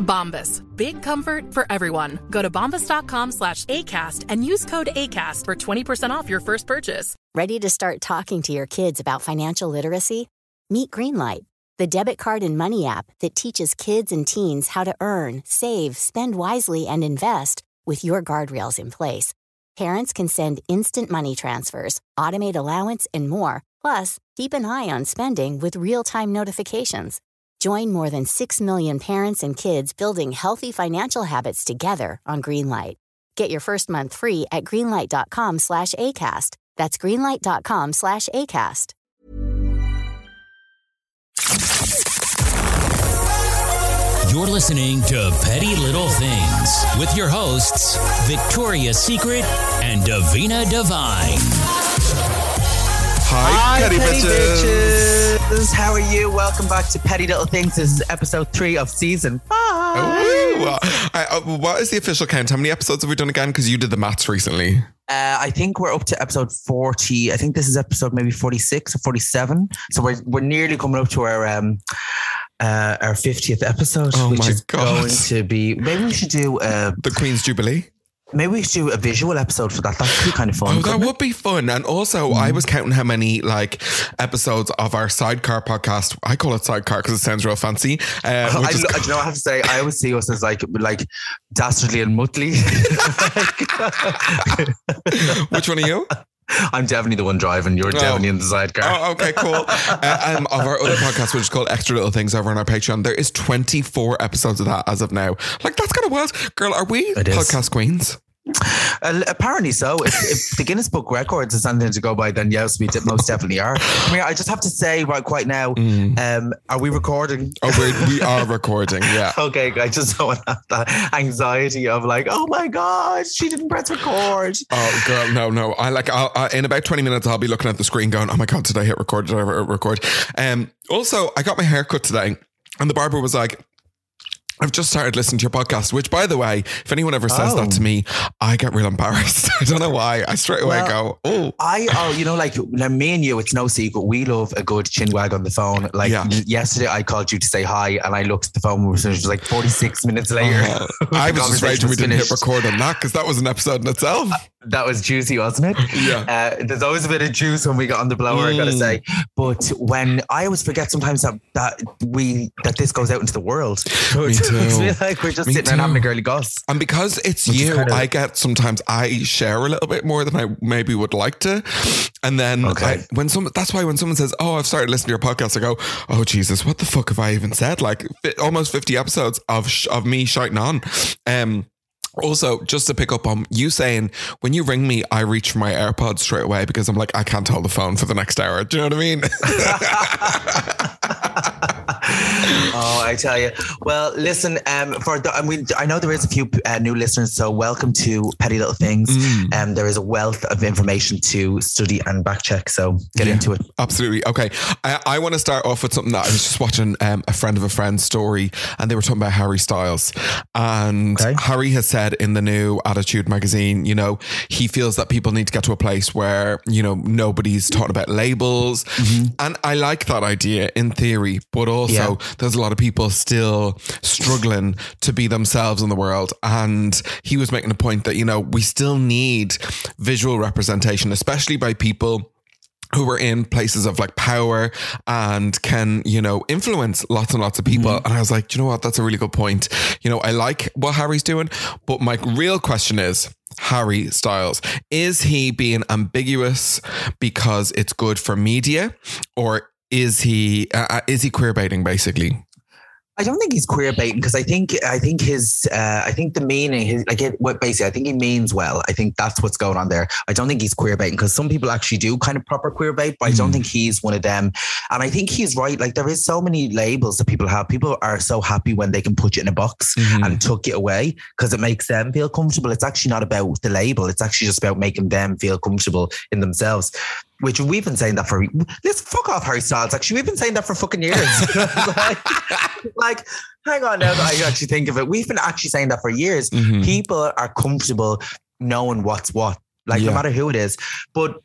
Bombas. Big comfort for everyone. Go to bombas.com slash ACAST and use code ACAST for 20% off your first purchase. Ready to start talking to your kids about financial literacy? Meet Greenlight, the debit card and money app that teaches kids and teens how to earn, save, spend wisely, and invest with your guardrails in place. Parents can send instant money transfers, automate allowance, and more. Plus, keep an eye on spending with real time notifications. Join more than 6 million parents and kids building healthy financial habits together on Greenlight. Get your first month free at greenlight.com slash ACAST. That's greenlight.com slash ACAST. You're listening to Petty Little Things with your hosts, Victoria's Secret and Davina Devine. Hi, Petty, Petty bitches. bitches. How are you? Welcome back to Petty Little Things. This is episode three of season five. Ooh. I, uh, what is the official count? How many episodes have we done again? Because you did the maths recently. Uh, I think we're up to episode 40. I think this is episode maybe 46 or 47. So we're, we're nearly coming up to our um uh, our 50th episode, Oh which my is God. going to be maybe we should do uh The Queen's Jubilee. Maybe we should do a visual episode for that. That could be kind of fun. Oh, that couldn't it? would be fun. And also, I was counting how many like episodes of our sidecar podcast. I call it sidecar because it sounds real fancy. Uh, I, which is do you know, I have to say, I always see us as like like dastardly and Muttley. which one are you? I'm definitely the one driving. You're definitely in the sidecar. Oh, okay, cool. Uh, um, of our other podcast, which is called Extra Little Things over on our Patreon, there is 24 episodes of that as of now. Like, that's kind of wild. Girl, are we It is. podcast queens? Uh, apparently so. If, if the Guinness Book Records is something to go by, then yes, we de- most definitely are. I mean, I just have to say right quite now, um, are we recording? Oh, we're, we are recording. Yeah. Okay, I just don't have that anxiety of like, oh my god, she didn't press record. Oh, girl, no, no. I like, I'll, I, in about 20 minutes, I'll be looking at the screen going, oh my God, did I hit record? Did I hit record? Um, also, I got my hair cut today, and the barber was like, I've just started listening to your podcast, which, by the way, if anyone ever says Oh. that to me, I get real embarrassed. I don't know why. I straight away Well, go, oh, I, oh, you know, like, like me and you, it's no secret. We love a good chin wag on the phone. Like Yeah. yesterday, I called you to say hi, and I looked at the phone. and It was like 46 minutes later. Uh, I was just raging we didn't hit record on that because that was an episode in itself. That was juicy, wasn't it? Yeah. Uh, there's always a bit of juice when we got on the blower, I gotta Mm. say. But when I always forget sometimes that, that we that this goes out into the world. So Me it too. feels like we're just sitting and having a girly goss. And because it's Which you, I get sometimes I share a little bit more than I maybe would like to. And then Okay. I, when some, that's why when someone says, "Oh, I've started listening to your podcast," I go, "Oh Jesus, what the fuck have I even said?" Like almost fifty episodes of sh- of me shouting on. Um, also, just to pick up on you saying, when you ring me, I reach for my AirPods straight away because I'm like, I can't hold the phone for the next hour. Do you know what I mean? oh, I tell you. Well, listen. Um, for the, I mean, I know there is a few uh, new listeners, so welcome to Petty Little Things. Mm. Um, there is a wealth of information to study and back check. So get Yeah. into it. Absolutely. Okay. I, I want to start off with something that I was just watching um, a friend of a friend's story and they were talking about Harry Styles. And Okay. Harry has said in the new Attitude magazine, you know, he feels that people need to get to a place where, you know, nobody's talking about labels. Mm-hmm. And I like that idea in theory, but also Yeah. there's a lot of people still struggling to be themselves in the world. And he was making a point that, you know, we still need visual representation, especially by people who are in places of like power and can, you know, influence lots and lots of people. And I was like, you know what? That's a really good point. You know, I like what Harry's doing, but my real question is, Harry Styles. Is he being ambiguous because it's good for media, or is he uh, uh is he queer baiting basically? I don't think he's queer baiting because I think I think his uh, I think the meaning his like it, what basically I think he means well. I think that's what's going on there. I don't think he's queer baiting because some people actually do kind of proper queer bait, but I don't Mm. think he's one of them. And I think he's right. Like there is so many labels that people have. People are so happy when they can put it in a box Mhm. and tuck it away because it makes them feel comfortable. It's actually not about the label. It's actually just about making them feel comfortable in themselves. Which we've been saying that for let's fuck off Harry Styles. Actually, we've been saying that for fucking years. like, like, hang on now that I actually think of it. We've been actually saying that for years. Mhm. People are comfortable knowing what's what. Like Yeah. no matter who it is. But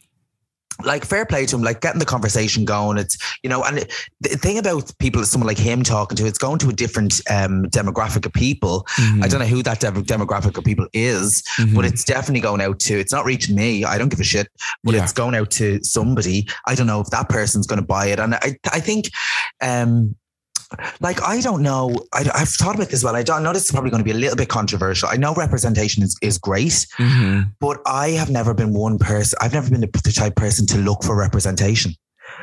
like fair play to him, like getting the conversation going. It's you know, and the thing about people, someone like him talking to, it's going to a different um, demographic of people. Mhm. I don't know who that dem- demographic of people is, Mhm. but it's definitely going out to. It's not reaching me. I don't give a shit, but Yeah. it's going out to somebody. I don't know if that person's going to buy it, and I I think. um like I don't know. I, I've thought about this. Well, I don't I know this is probably going to be a little bit controversial. I know representation is, is great, Mhm. but I have never been one person. I've never been the, the type of person to look for representation.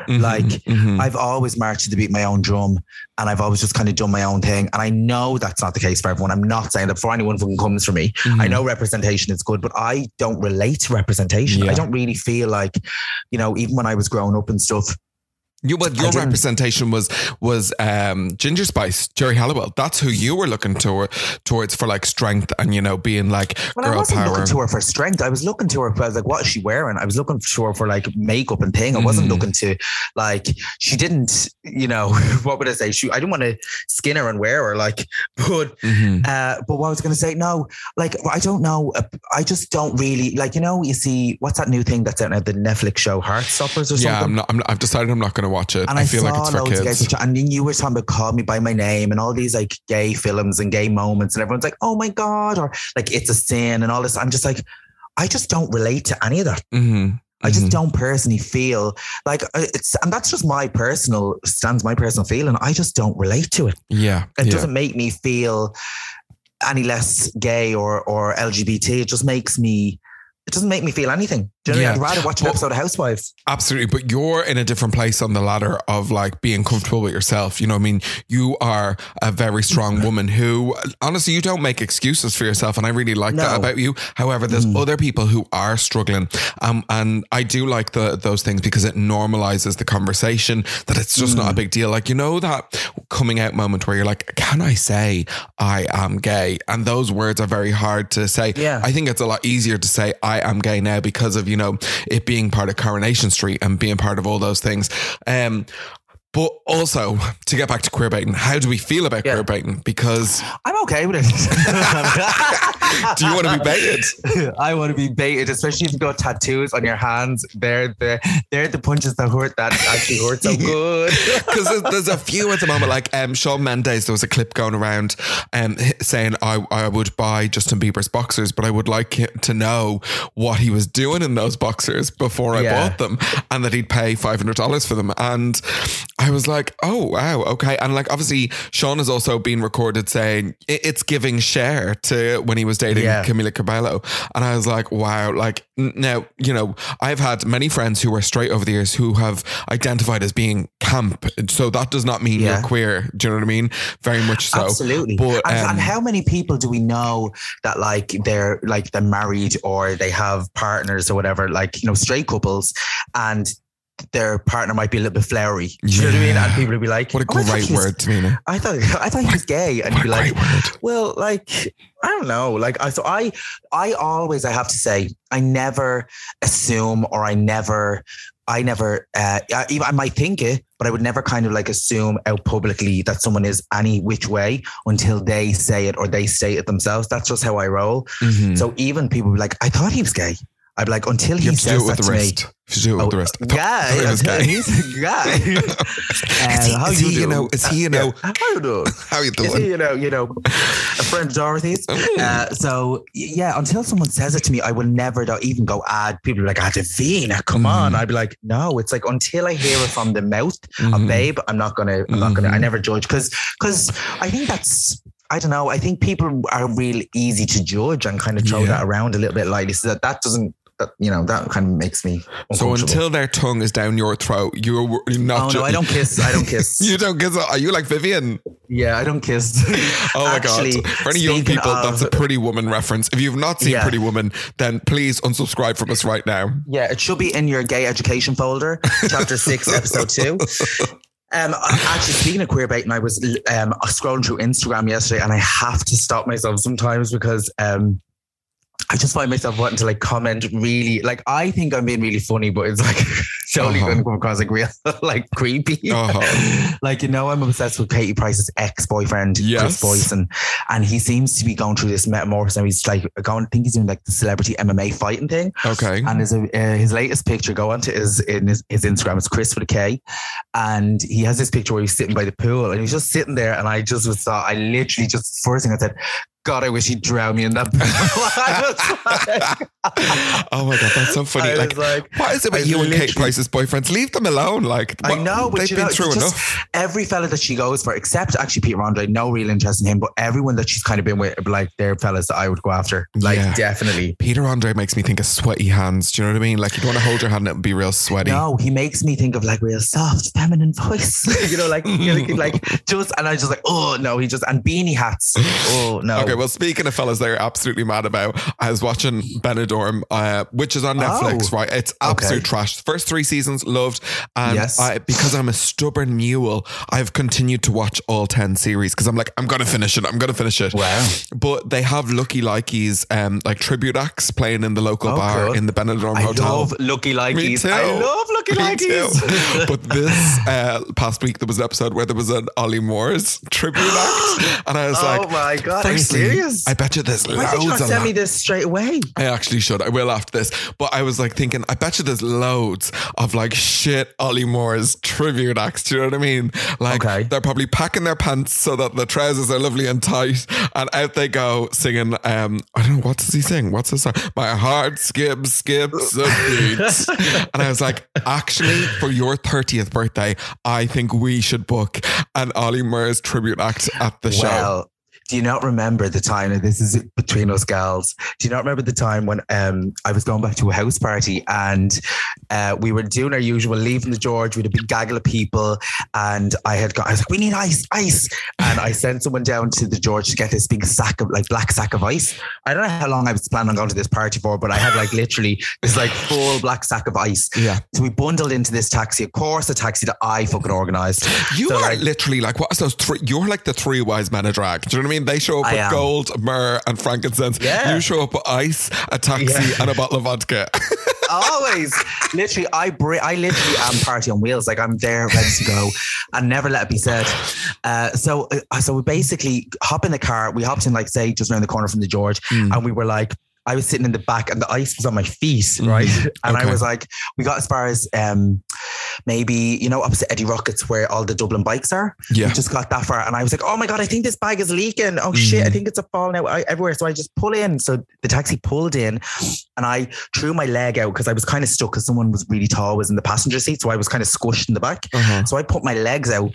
Mhm. Like, Mhm. I've always marched to the beat my own drum and I've always just kind of done my own thing. And I know that's not the case for everyone. I'm not saying that for anyone who comes for me. I Mhm. know representation is good, but I don't relate to representation. Yeah. I don't really feel like, you know, even when I was growing up and stuff, You, but your representation was was um, Ginger Spice, Geri Halliwell. That's who you were looking toward towards for like strength and you know being like Well, I wasn't power. looking to her for strength. I was looking to her. I was like, what is she wearing? I was looking to her for like makeup and thing. I wasn't Mhm. looking to like she didn't. You know what would I say? She. I didn't want to skin her and wear her. Like, but Mhm. uh, but what I was going to say, no, like I don't know. uh, I just don't really like. You know, you see what's that new thing that's out now? The Netflix show Heartstoppers or Yeah, something. I'm not, I'm not, I've decided I'm not going to watch it. And I, I, feel like it's for kids. guys, and then you were talking about "Call Me by My Name" and all these like gay films and gay moments, and everyone's like, "Oh my god," or like "It's a Sin" and all this. I'm just like, I just don't relate to any of that. Mhm. I just Mhm. don't personally feel like uh, it's, and that's just my personal stands, my personal feeling. I just don't relate to it. Yeah, It yeah. doesn't make me feel any less gay or or LGBT. It just makes me. It doesn't make me feel anything. Do you know what I mean? Yeah. I'd rather watch an But- episode of Housewives. Absolutely, but you're in a different place on the ladder of like being comfortable with yourself. You know, I mean, you are a very strong woman who, honestly, you don't make excuses for yourself, and I really like that about you. However, there's Mm. other people who are struggling, um, and I do like the those things because it normalizes the conversation that it's just Mm. not a big deal. Like you know that coming out moment where you're like, "Can I say I am gay?" And those words are very hard to say. Yeah. I think it's a lot easier to say I am gay now because of you know it being part of Coronation Street and being part of all those things. Um, but also to get back to queer baiting, how do we feel about Yeah. queer baiting? Because I'm okay with it. do you want to be baited? I want to be baited, especially if you've got tattoos on your hands. They're the they're the punches that hurt that actually hurt so good. Because there's, there's a few at the moment, like um, Shawn Mendes. There was a clip going around um, saying I, I would buy Justin Bieber's boxers, but I would like to know what he was doing in those boxers before I Yeah. bought them, and that he'd pay five hundred dollars for them. And I was like, oh wow, okay. And like obviously, Shawn has also been recorded saying it's giving share to when he was dating Yeah. Camila Cabello, and I was like, wow, like n- now you know I've had many friends who were straight over the years who have identified as being camp, so that does not mean Yeah. you're queer. Do you know what I mean? Very much so. Absolutely. But and, um, and how many people do we know that like they're like they're married or they have partners or whatever, like you know, straight couples and their partner might be a little bit flowery. Do you know what I mean? And people would be like, what a "Oh, great word, Tamina. I thought I thought he was gay, and What you'd be like, word. Well, like I don't know. Like I so I I always I have to say I never assume or I never I never uh I, even I might think it, but I would never kind of like assume out publicly that someone is any which way until they say it or they say it themselves. That's just how I roll. Mhm. So even people be like, I thought he was gay. I'd be like, until he you have to says do it with that the to me. wrist. You do it with the wrist. I thought- Guy, I thought he was until gay. he's a guy. Is he- Uh, how is he, you doing? know, is he, you know- Yeah. how you doing? How you Is he, doing? you know, you know, a friend of Dorothy's. Uh, so yeah, until someone says it to me, I will never do- even go ad. People are like, ah, Davina, come on. Mhm. I'd be like, no, it's like until I hear it from the mouth Mhm. of babe, I'm not gonna, I'm not gonna, I Mhm. never judge because because I think that's. I don't know. I think people are real easy to judge and kind of throw Yeah. that around a little bit lightly. So that that doesn't. That, you know that kind of makes me. So until their tongue is down your throat, you're not. Oh ju- no, I don't kiss. I don't kiss. You don't kiss. Are you like Vivian? yeah, I don't kiss. Oh my Actually, god! For any young people, of- that's a Pretty Woman reference. If you've not seen Yeah. Pretty Woman, then please unsubscribe from us right now. Yeah, it should be in your gay education folder, chapter six, episode two. Um, actually, speaking of queer baiting, I was um scrolling through Instagram yesterday, and I have to stop myself sometimes because um. I just find myself wanting to like comment really like I think I'm being really funny, but it's like totally Uh-huh. going to come across like real like creepy. Uh-huh. Like you know, I'm obsessed with Katie Price's ex-boyfriend, Yes. Kris Boyson, and and he seems to be going through this metamorphosis. And he's like going, I think he's doing like the celebrity MMA fighting thing. Okay. And his uh, his latest picture, go onto his in his, his Instagram. It's Chris with a K, and he has this picture where he's sitting by the pool, and he's just sitting there. And I just was thought, I literally just first thing I said, God, I wish he'd drown me in that pool. Like, oh my god, that's so funny. Like, like, what is it I with you and Kate Price's boyfriends? Leave them alone. Like, I know, but they've been know, through just enough. every fella that she goes for, except actually Peter Andre, no real interest in him, but everyone that she's kind of been with, like they're fellas that I would go after. Like Yeah. definitely. Peter Andre makes me think of sweaty hands. Do you know what I mean? Like, you'd want to hold your hand and it would be real sweaty. No, he makes me think of like real soft, feminine voice. you know, like know, like just and I just like, oh no, he just and beanie hats. Oh no. Okay, well, speaking of fellas, they're absolutely mad about. I was watching Benidorm, uh, which is on Netflix, Oh. right? It's absolute Okay. trash. First three seasons, loved, and Yes. I, because I'm a stubborn mule, I've continued to watch all ten series because I'm like, I'm gonna finish it. I'm gonna finish it. Wow. But they have Lucky Likeys, um, like tribute acts playing in the local Oh, bar cool. in the Benidorm I Hotel. love Lucky Likeys. I love Lucky. Likeys. but this uh, past week there was an episode where there was an Olly Murs tribute act, and I was oh like, oh my god, firstly, serious? I bet you there's Why did you not loads send me this straight away? I actually should. I will after this. But I was like thinking, I bet you there's loads of like shit Olly Murs tribute acts. Do you know what I mean? Like Okay. they're probably packing their pants so that the trousers are lovely and tight, and out they go singing. Um, I don't know what does he sing. What's the song? My heart skips, skips a beat. and I was like, actually, for your thirtieth birthday, I think we should book an Olly Murs tribute act at the show. Do you not remember the time? And this is between us girls. Do you not remember the time when um, I was going back to a house party and uh, we were doing our usual, leaving the George with a big gaggle of people, and I had got, I was like, we need ice, ice, and I sent someone down to the George to get this big sack of like black sack of ice. I don't know how long I was planning on going to this party for, but I had like literally this like full black sack of ice. Yeah. So we bundled into this taxi. Of course, a taxi that I fucking organised. You So, are like, literally like what's those three? You're like the three wise men of drag. Do you know what I mean? They show up I with am. gold, myrrh, and frankincense. Yeah. You show up with ice, a taxi, Yeah. and a bottle of vodka. always. Literally i br- i literally am party on wheels. Like i'm there ready to go. And never let it be said. Uh, so uh, so we basically hop in the car. We hopped in like say just around the corner from the george Mm. and we were like I was sitting in the back and the ice was on my feet, right? And I was like, we got as far as um maybe, you know, opposite Eddie Rockets where all the Dublin bikes are. Yeah. We just got that far. And I was like, oh my God, I think this bag is leaking. Oh shit, I Mm. think it's a fall out I- everywhere. So I just pull in. So the taxi pulled in and I threw my leg out because I was kind of stuck because someone was really tall, was in the passenger seat. So I was kind of squished in the back. Uh-huh. So I put my legs out.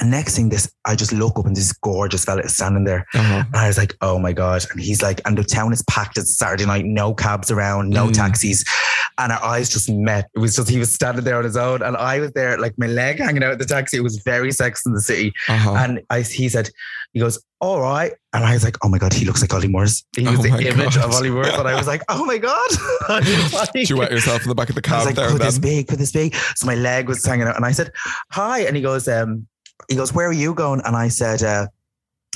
And next thing, this I just look up and this gorgeous fella is standing there. Uh-huh. And I was like, oh my God. And he's like, and the town is packed. It's Saturday night, no cabs around, no Mm. taxis. And our eyes just met. It was just, he was standing there on his own. And I was there, like my leg hanging out of the taxi. It was very sex in the city. Uh-huh. And I, he said, he goes, all right. And I was like, oh my God, he looks like Olly Murs. He was Oh the image God. of Ollie Moore. And I was like, oh my God. Did you wet yourself in the back of the I cab was like, there could then? this be? Could this be? So my leg was hanging out, and I said, "Hi," and he goes, um, he goes, "Where are you going?" And I said, uh,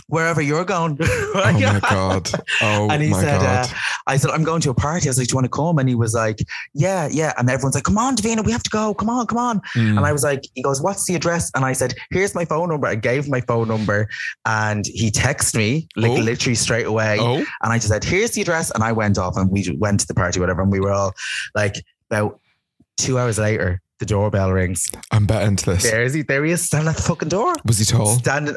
"Wherever you're going." Oh my god! Oh and he my said, god! uh, "I said I'm going to a party." I was like, "Do you want to come?" And he was like, "Yeah, yeah." And everyone's like, "Come on, Davina, we have to go. Come on, come on." Mm. And I was like, he goes, What's the address? And I said, Here's my phone number. I gave him my phone number and he texted me like Oh. literally straight away. oh, And I just said, Here's the address. And I went off and we went to the party, whatever. And we were all like, about two hours later, the doorbell rings. I'm betting to this. There's he, there he is, standing at the fucking door. Was he tall? Standing.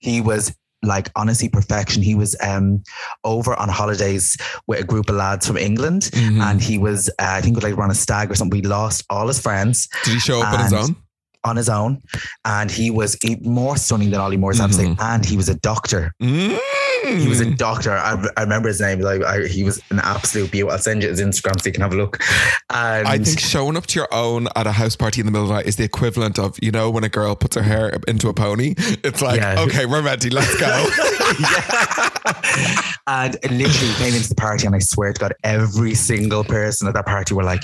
He was like honestly perfection. He was um over on holidays with a group of lads from England. Mhm. And he was, uh, I think, like on a stag or something. We lost all his friends. Did he show up on his own? on his own, and he was more stunning than Olly Murs, I'm saying, and he was a doctor. Mm. He was a doctor. I, I remember his name. Like I, he was an absolute beauty. I'll send you his Instagram so you can have a look. And I think showing up to your own at a house party in the middle of the night is the equivalent of, you know, when a girl puts her hair into a pony. It's like, Yeah. okay, we're ready, let's go. and literally came into the party, and I swear to God, every single person at that party were like,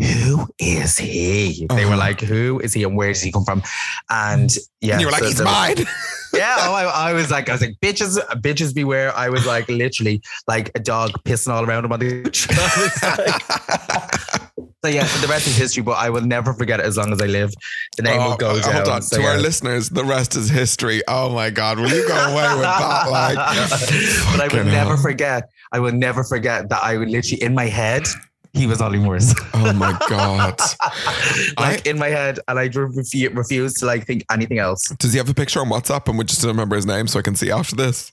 "Who is he?" They were Uh-huh. like, "Who is he? And where does he come from? And yeah, and you were like, so he's there- mine. Yeah, oh, I, I was like, I was like, bitches, bitches beware. I was like, literally, like a dog pissing all around him on the couch. Like- so yeah, so the rest is history, but I will never forget it as long as I live. The name Oh, will go uh, down. Hold on. So, to our listeners, the rest is history. Oh my God. Will you go away with that? Like, but I will never hell. forget. I will never forget that I would literally in my head. He was Olly Murs, Oh my God. like in my head, and I refu- refuse to like think anything else. Does he have a picture on WhatsApp and we just don't remember his name so I can see after this?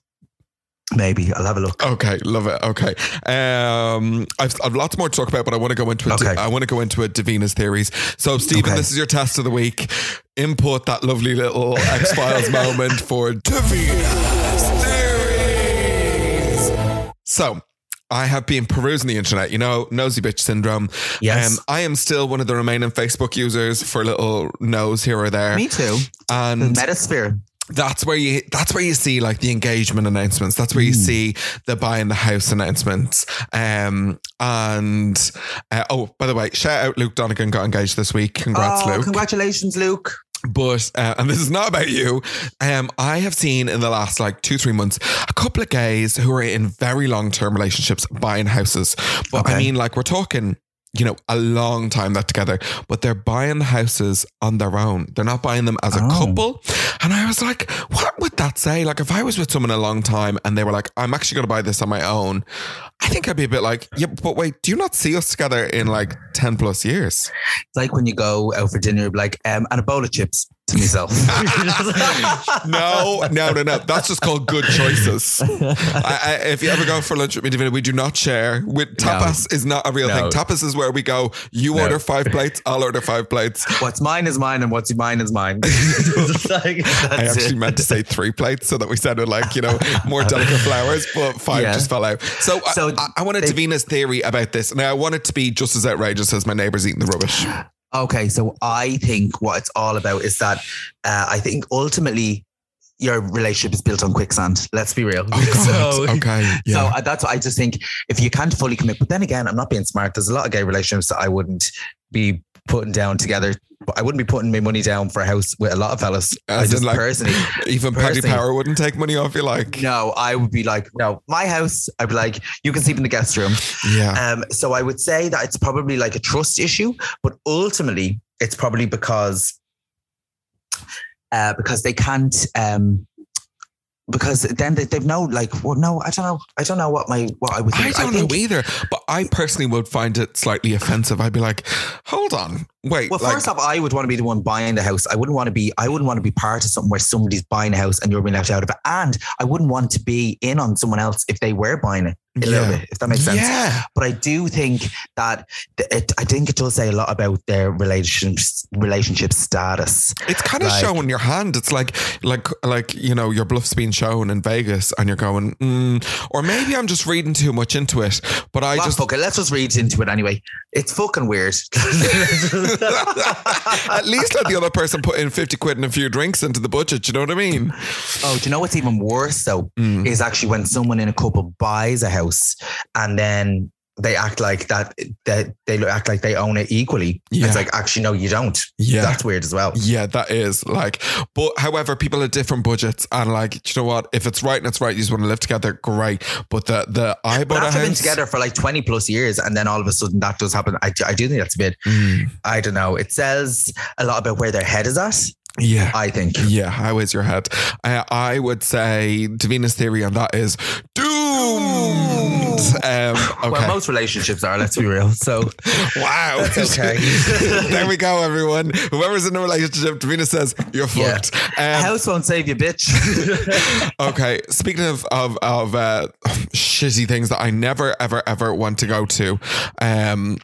Maybe I'll have a look. Okay, love it. Okay, um, I've, I've lots more to talk about, but I want to go into it. Okay. I want to go into it. Davina's theories. So, Stephen, Okay. this is your test of the week. Input that lovely little X Files moment for Davina's theories. So. I have been perusing the internet, you know, nosy bitch syndrome. Yes. Um, I am still one of the remaining Facebook users for a little nose here or there. Me too. The And Metasphere. that's where you that's where you see like the engagement announcements that's where you Hmm. see the buying the house announcements um and uh, oh by the way shout out luke donegan got engaged this week congrats oh, luke congratulations, Luke. But uh, and this is not about you. Um i have seen in the last like two three months a couple of gays who are in very long-term relationships buying houses. But i mean like we're talking you know, a long time that together, but they're buying houses on their own. They're not buying them as a Oh. couple. And I was like, what would that say? Like, if I was with someone a long time and they were like, I'm actually going to buy this on my own, I think I'd be a bit like, yeah, but wait, do you not see us together in like 10 plus years? It's like when you go out for dinner, like, um, and a bowl of chips to myself. No, no, no, no. That's just called good choices. I, I, if you ever go for lunch with me, Davina, we do not share. With tapas is not a real No. thing. Tapas is where we go. You No. order five plates, I'll order five plates. what's mine is mine, and what's mine is mine. Like, I actually it. meant to say three plates so that we sounded like, you know, more delicate flowers, but five Yeah. just fell out. So, I- So I, I wanted they- Davina's theory about this. Now, I want it to be just as outrageous as my neighbours eating the rubbish. Okay, so I think what it's all about is that uh, I think ultimately your relationship is built on quicksand. Let's be real. Oh. So- okay. So Yeah. uh, that's what I just think if you can't fully commit, but then again, I'm not being smart. There's a lot of gay relationships that I wouldn't be putting down together. I wouldn't be putting my money down for a house with a lot of fellas. I just like, personally, Even Paddy Power wouldn't take money off you, like. no, I would be like, no, my house. I'd be like, you can sleep in the guest room. Yeah. Um, so I would say that it's probably like a trust issue, but ultimately it's probably because uh, because they can't um, because then they, they've no like well no I don't know I don't know what my what I would I don't think, know either, but I personally would find it slightly offensive. I'd be like, hold on, wait. Well, like, first off, I would want to be the one buying the house. I wouldn't want to be. I wouldn't want to be part of something where somebody's buying a house and you're being left out of it. And I wouldn't want to be in on someone else if they were buying it. A little bit, if that makes sense. Yeah. But I do think that it, I think it does say a lot about their relationships relationship status. It's kind of Like- showing your hand. It's like, like, like you know, your bluff's being shown in Vegas, and you're going, mm, or maybe I'm just reading too much into it. But I Well, just, fuck it. Let's just read into it anyway. It's fucking weird. at least let the other person put in fifty quid and a few drinks into the budget. Do You know what I mean? Oh, do you know what's even worse though? Mm. Is actually when someone in a couple buys a house and then they act like that that they act like they own it equally. Yeah. It's like actually no, you don't. Yeah. That's weird as well. Yeah, that is like, but however, people have different budgets, and like, you know what? If it's right and it's right, you just want to live together, great. But the the I bought after been together for like 20 plus years and then all of a sudden that does happen, I, I do think that's a bit, Mm, I don't know. It says a lot about where their head is at, yeah. I think. Yeah, I how is your head? Uh, I would say Davina's theory on that is doomed. Um, okay. Well, most relationships are, let's be real. So wow. That's okay. there we go, everyone. Whoever's in a relationship, Davina says, you're Yeah. fucked. a Um, house won't save you, bitch. okay. Speaking of of, of uh, shitty things that I never, ever, ever want to go to, um,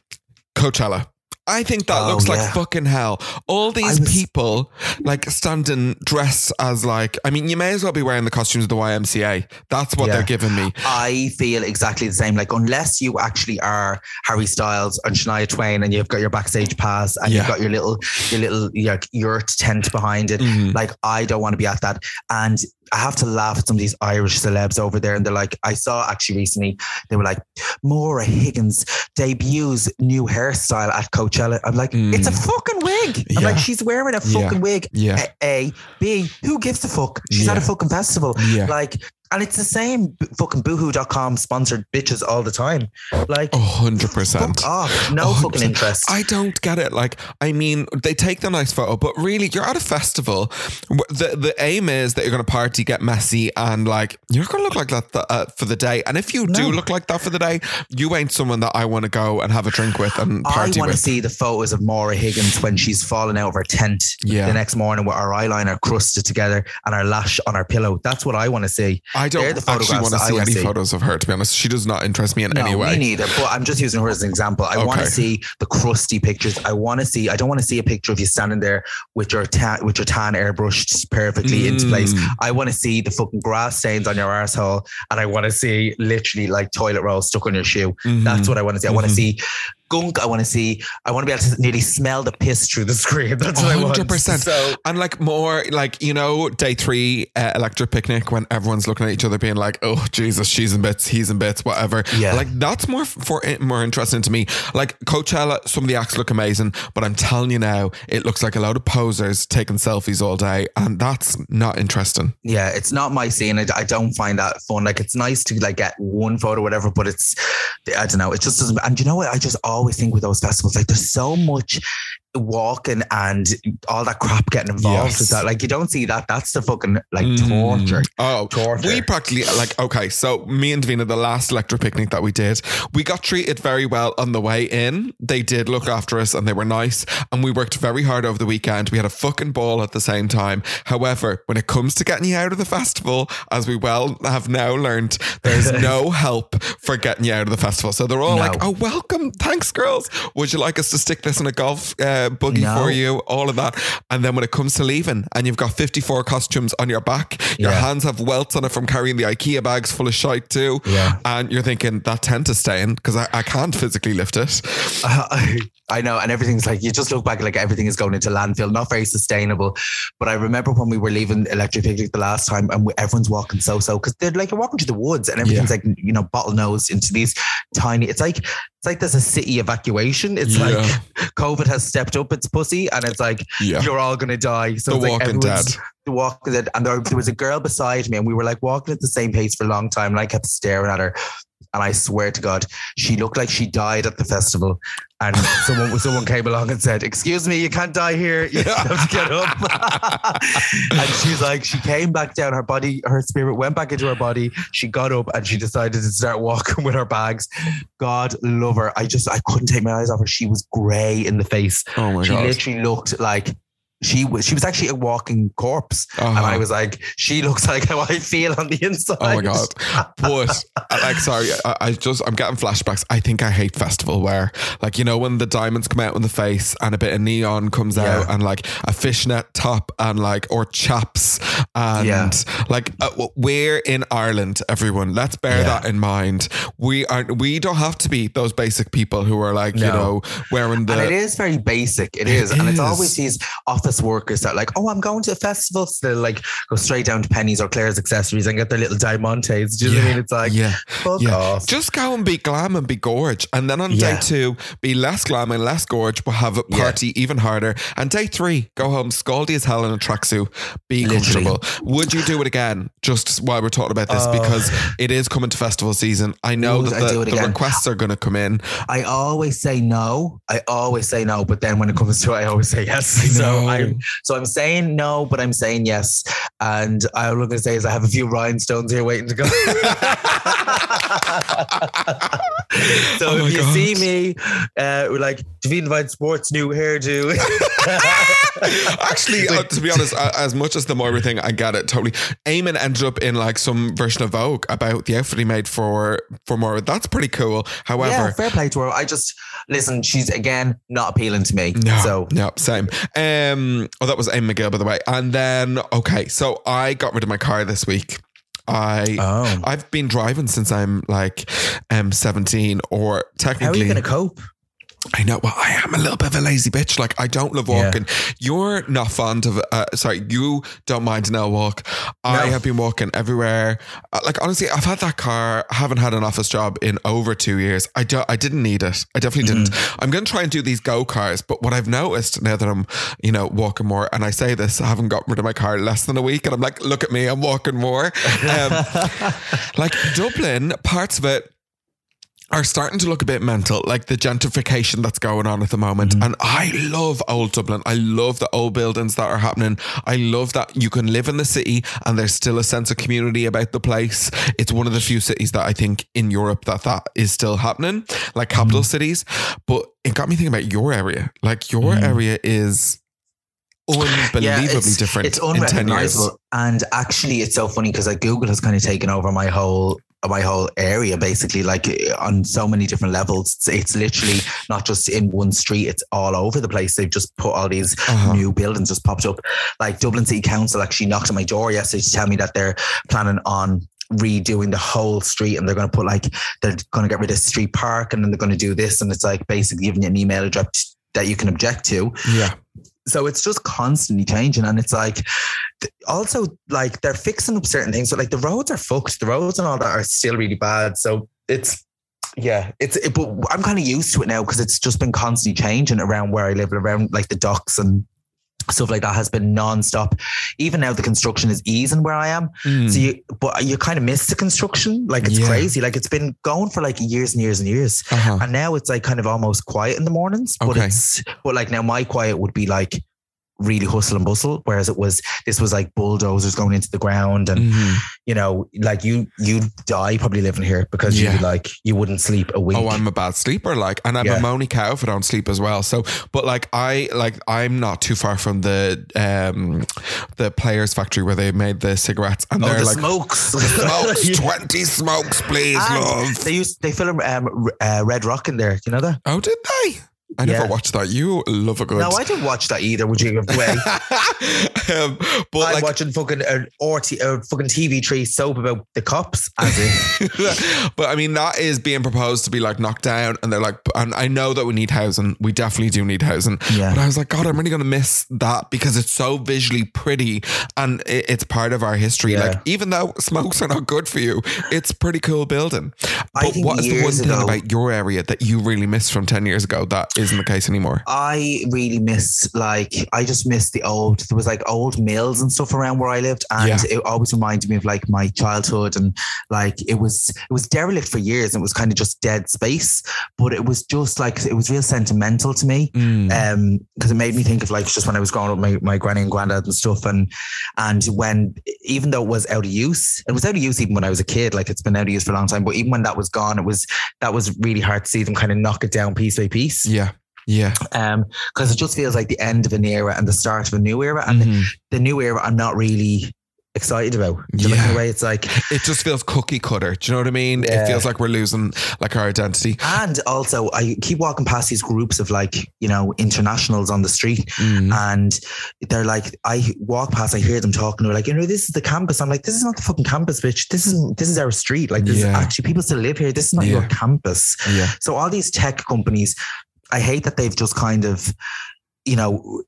Coachella. I think that Oh, looks like yeah. fucking hell. All these was- people like standing dressed as like, I mean, you may as well be wearing the costumes of the YMCA. That's what Yeah. they're giving me. I feel exactly the same. Like, unless you actually are Harry Styles and Shania Twain, and you've got your backstage pass, and Yeah. you've got your little, your little your yurt tent behind it. Mhm. Like, I don't want to be at that. And I have to laugh at some of these Irish celebs over there, and they're like, I saw actually recently, they were like, Maura Higgins debuts new hairstyle at Coachella. I'm like, Mm. it's a fucking wig. I'm Yeah. like, she's wearing a Yeah. fucking wig. Yeah. A, A. B. Who gives a fuck? She's at a fucking festival. Yeah. Like, and it's the same fucking boohoo.com sponsored bitches all the time. Like, A hundred percent. fuck off. No A hundred fucking interest. I don't get it. Like, I mean, they take the nice photo, but really, you're at a festival. The the aim is that you're going to party, get messy, and like you're going to look like that th- uh, for the day. And if you do look like that for the day, you ain't someone that I want to go and have a drink with and party with. I want to see the photos of Maura Higgins when she's falling out of her tent Yeah. the next morning with our eyeliner crusted together and our lash on our pillow. That's what I want to see. I don't the actually want to see any see. photos of her. To be honest, she does not interest me in No, any way. me neither. But I'm just using her as an example. I want to see the crusty pictures. I want to see. I don't want to see a picture of you standing there with your tan, with your tan airbrushed perfectly into place. Mm. I want to see the fucking grass stains on your arsehole, and I want to see literally like toilet roll stuck on your shoe. Mhm. That's what I want to see. I want to see gunk. I want to see. I want to be able to nearly smell the piss through the screen. That's what I want. 100%. So And like more like, you know, day three uh, electric picnic when everyone's looking at each other being like, oh, Jesus, she's in bits, he's in bits, whatever. Yeah. Like that's more for more interesting to me. Like Coachella, some of the acts look amazing, but I'm telling you now, it looks like a load of posers taking selfies all day. And that's not interesting. yeah, it's not my scene. I, I don't find that fun. Like it's nice to like get one photo, whatever, but it's I don't know. It just doesn't. And you know what? I just always think with those festivals, like there's so much walking and all that crap getting involved Yes. with that. Like you don't see that. That's the fucking like Mm. torture. Oh, Torture. we practically like okay. So me and Davina, the last electric picnic that we did, we got treated very well on the way in. They did look after us and they were nice, and we worked very hard over the weekend. We had a fucking ball at the same time. However, when it comes to getting you out of the festival, as we well have now learned, there's no help for getting you out of the festival. So they're all No. like, "Oh, welcome, thanks, girls. Would you like us to stick this in a golf uh, buggy No. for you?" All of that, and then when it comes to leaving, and you've got 54 costumes on your back, your Yeah. hands have welts on it from carrying the IKEA bags full of shite too. Yeah. And you're thinking that tent is staying because I, I can't physically lift it. I know, and everything's like you just look back, like everything is going into landfill, not very sustainable. But I remember when we were leaving Electric Picnic the last time, and we, everyone's walking so so because they're like you're walking to the woods, and everything's like you know bottlenose into these tiny. It's like it's like there's a city evacuation. It's Yeah. like COVID has stepped up its pussy, and it's like Yeah. you're all gonna die. So The it's like Walking everyone's- Dead. The Walking Dead, and there, there was a girl beside me, and we were like walking at the same pace for a long time, and I kept staring at her. And I swear to God, she looked like she died at the festival. And someone someone came along and said, "Excuse me, you can't die here. You have to get up." and she's like, she came back down. Her body, her spirit went back into her body. She got up and she decided to start walking with her bags. God love her. I just I couldn't take my eyes off her. She was grey in the face. Oh my she god. literally looked like. She was she was actually a walking corpse, and Uh-huh. I was like, she looks like how I feel on the inside. Oh my god! But like, sorry, I, I just I'm getting flashbacks. I think I hate festival wear. Like you know when the diamonds come out in the face and a bit of neon comes Yeah. out and like a fishnet top and like or chaps and Yeah. like uh, we're in Ireland. Everyone, let's bear Yeah. that in mind. We aren't. we don't have to be those basic people who are like you know wearing the and it is very basic. It is. It and it's always these office workers that like, oh, I'm going to a festival. So they'll like go straight down to Penneys or Claire's accessories and get their little diamantes. Do you know what I mean? It's like, yeah. fuck Yeah. off. Just go and be glam and be gorge. And then on Yeah. day two, be less glam and less gorge, but have a Yeah. party even harder. And day three, go home scaldy as hell in a tracksuit, be Literally. comfortable. Would you do it again? Just while we're talking about this, Oh. because it is coming to festival season. I know that the, the requests are going to come in. I always say no. I always say no, but then when it comes to it, I always say yes. I So know. I'm so I'm saying no, but I'm saying yes. And all I'm gonna say is I have a few rhinestones here waiting to go. so Oh if you God. see me, uh, we're like Davina Vine Sports new hairdo. Actually, uh, to be honest, uh, as much as the Moira thing, I get it totally. Eamon ended up in like some version of Vogue about the outfit he made for for Moira. That's pretty cool. yeah, However, fair play to her. I just listen. She's again not appealing to me. no, So no, same. Um, oh, that was Eamon McGill, by the way. And then, okay, so I got rid of my car this week. I Oh. I've been driving since I'm like um 17 or technically how are you going to cope? I know. Well, I am a little bit of a lazy bitch. Like, I don't love Yeah. walking. You're not fond of, uh, sorry, you don't mind an L walk. I have been walking everywhere. Uh, like, honestly, I've had that car. I haven't had an office job in over two years. I, don't. I didn't need it. I definitely didn't. Mm-hmm. I'm going to try and do these go cars. But what I've noticed now that I'm, you know, walking more, and I say this, I haven't got rid of my car less than a week. And I'm like, look at me, I'm walking more. Um, like, Dublin, parts of it, are starting to look a bit mental, like the gentrification that's going on at the moment. Mm. And I love old Dublin. I love the old buildings that are happening. I love that you can live in the city and there's still a sense of community about the place. It's one of the few cities that I think in Europe that that is still happening, like capital mm. cities. But it got me thinking about your area. Like your mm. area is unbelievably it's, different It's in 10 years. unrecognizable. And actually, it's so funny because like Google has kind of taken over my whole my whole area basically like on so many different levels. It's, it's literally not just in one street it's all over the place. They've just put all these Uh-huh. new buildings just popped up. Like dublin city council actually knocked on my door yesterday to tell me that they're planning on redoing the whole street and they're going to put like they're going to get rid of street park and then they're going to do this. And it's like basically giving you an email address that you can object to. Yeah. So it's just constantly changing and it's like also like they're fixing up certain things so like the roads are fucked. The roads and all that are still really bad. So it's yeah it's it, but i'm kind of used to it now because it's just been constantly changing around where i live around like the docks and stuff like that has been non-stop even now the construction is easing where i am Mm. so you but you kind of miss the construction like it's Yeah. crazy like it's been going for like years and years and years Uh-huh. and now it's like kind of almost quiet in the mornings. But Okay. it's but like now my quiet would be like really hustle and bustle. Whereas it was this was like bulldozers going into the ground and Mhm. you know, like you you'd die probably living here because Yeah. you'd like you wouldn't sleep a week. Oh, I'm a bad sleeper, like, and I'm Yeah. a moany cow if I don't sleep as well. So, but like, I like, I'm not too far from the um the Players Factory where they made the cigarettes, and oh, they're the like, smokes. smokes, Yeah. twenty smokes, please, And love. They used they film um, uh, Red Rock in there. You know that? Oh, did they? I never Yeah. watched that. You love a good. No, I didn't watch that either. Would you give away? um, but I'm like, watching fucking uh, RT, uh, fucking TV tree soap about the cops. As in, but I mean, that is being proposed to be like knocked down, and they're like, and I know that we need housing. We definitely do need housing. Yeah. But I was like, God, I'm really going to miss that because it's so visually pretty and it, it's part of our history. Yeah. Like, even though smokes are not good for you, it's pretty cool building. But what is the one years thing about your area that you really missed from 10 years ago that isn't the case anymore? I really miss like I just miss the old there was like old mills and stuff around where I lived and Yeah. it always reminded me of like my childhood and like it was it was derelict for years and it was kind of just dead space but it was just like it was real sentimental to me Mm. um because it made me think of like just when I was growing up my, my granny and granddad and stuff and and when even though it was out of use it was out of use even when I was a kid like it's been out of use for a long time but even when that was gone it was that was really hard to see them kind of knock it down piece by piece yeah. Yeah. um because it just feels like the end of an era and the start of a new era and Mhm. the new era i'm not really excited about know, Yeah. in a way it's like It just feels cookie cutter. Do you know what I mean? It feels like we're losing like our identity. and also i keep walking past these groups of like you know internationals on the street Mm. and they're like i walk past i hear them talking they're like you know this is the campus i'm like this is not the fucking campus bitch this is this is our street like this Yeah. actually people still live here this is not your campus Yeah. so all these tech companies i hate that they've just kind of you know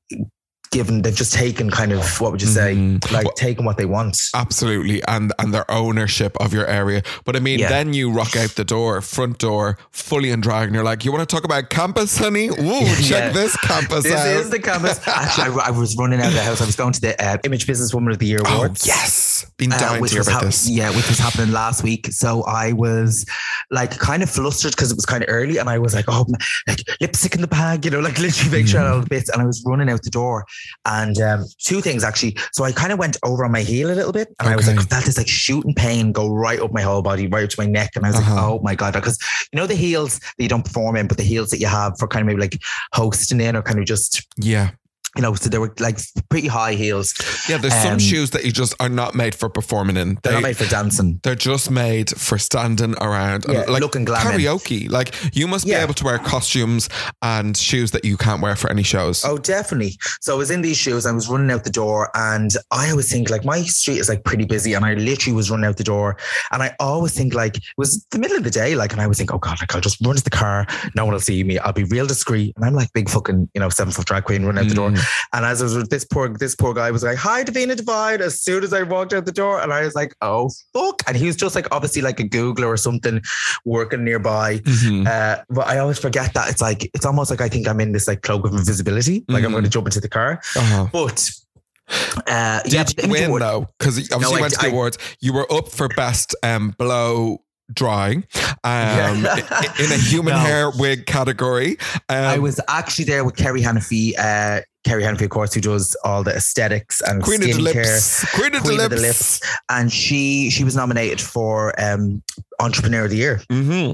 given they've just taken kind of what would you say Mhm. like Well- taken what they want Absolutely, and and their ownership of your area. But I mean, Yeah. then you rock out the door, front door, fully in drag, and you're like, "You want to talk about campus, honey? Ooh, check this campus this out." is the campus actually I, I was running out of the house i was going to the uh, image business woman of the year oh awards yes, been uh, dying to which hear about hap- this. yeah, which was happening last week. So I was like kind of flustered because it was kind of early, and I was like, oh, like lipstick in the bag, you know, like literally make sure Mm. all the bits. And I was running out the door, And um, two things actually. So I kind of went over on my heel a little bit, and I was like, Okay. felt this like shooting pain go right up my whole body, right up to my neck, and I was Uh-huh. like, oh my god, because you know the heels that you don't perform in, but the heels that you have for kind of maybe like hosting in or kind of just Yeah. You know, so they were like pretty high heels. Yeah, there's some Um, shoes that you just are not made for performing in. They're They, not made for dancing. they're just made for standing around and like looking karaoke. Like you must Yeah. be able to wear costumes and shoes that you can't wear for any shows. Oh, definitely. So I was in these shoes. I was running out the door, and I always think like my street is like pretty busy, and I literally was running out the door, and I always think like it was the middle of the day, like, and I was think, oh god, like I'll just run to the car, no one will see me, I'll be real discreet, and I'm like big fucking you know seven foot drag queen running out the door, Mm. And as I was this poor this poor guy was like, hi Davina Devine, as soon as I walked out the door, and I was like, oh fuck, and he was just like obviously like a Googler or something working nearby. Mhm. Uh, but I always forget that it's like it's almost like I think I'm in this like cloak of invisibility, like I'm Mhm. going to jump into the car. Uh-huh. But uh, Did yeah, you but the Image win Award- though? Because obviously No, you I- went to the I- awards. You were up for best um, blow drying um, Yeah. in a human No. hair wig category. Um, I was actually there with Kerry Hannafy. Uh, Kerry Hannafy, of course, who does all the aesthetics and Queen of the. Lips. Queen of the Queen Lips. of the Lips. And she she was nominated for um, Entrepreneur of the Year. hmm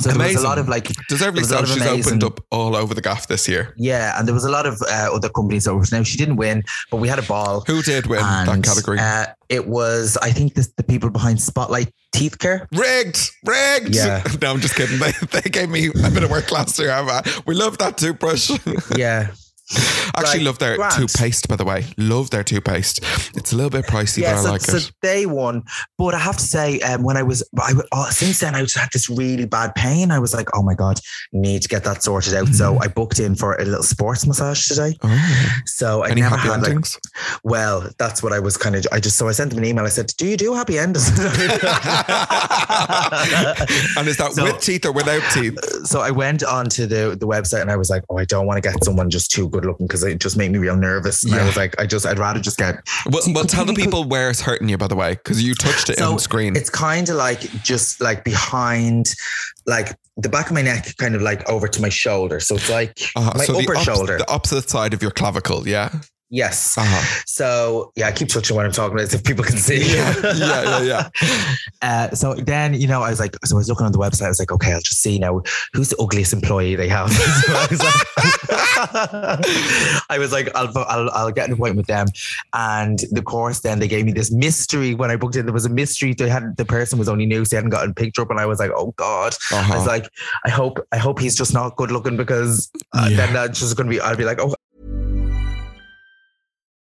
So there was a lot of like Deservedly There was a so. She's amazing- opened up all over the gaff this year. yeah, and there was a lot of uh, other companies that were now she didn't win, but we had a ball. Who did win that category? Uh, it was I think this, the people behind Spotlight Teeth Care. Rigged, rigged. Yeah. No, I'm just kidding. They, they gave me a bit of work last year. We love that toothbrush. Yeah, Actually, Like, love their grand. toothpaste. By the way, love their toothpaste. It's a little bit pricey, yeah. but I So, like so it. they won, but I have to say, um, when I was, I oh, since then I just had this really bad pain. I was like, oh my god, need to get that sorted out. So Mm-hmm. I booked in for a little sports massage today. Oh, So I any never happy had like, well, that's what I was kind of. I just so I sent them an email. I said, do you do happy endings? and is that So- with teeth or without teeth? so I went onto the the website and I was like, oh, I don't want to get someone just too good looking because it just made me real nervous. Yeah. I was like, I just, I'd rather just get. Well, well tell the people where it's hurting you, by the way, because you touched it So on screen. It's kind of like just like behind, like the back of my neck, kind of like over to my shoulder. So it's like Uh-huh. my So the upper shoulder. the opposite side of your clavicle. Yeah. Yes. Uh-huh. So yeah, I keep switching when I'm talking about it if people can see. Yeah, yeah, yeah, Uh, so then, you know, I was like, so I was looking on the website. I was like, okay, I'll just see now who's the ugliest employee they have. so I was like, I was like, I'll, I'll, I'll get an appointment with them. And the course, then they gave me this mystery when I booked in. There was a mystery. They had the person was only new, so they hadn't gotten picked up. And I was like, oh God. I Uh-huh. was like, I hope, I hope he's just not good looking because uh, Yeah. then that's just going to be, I'll be like, oh,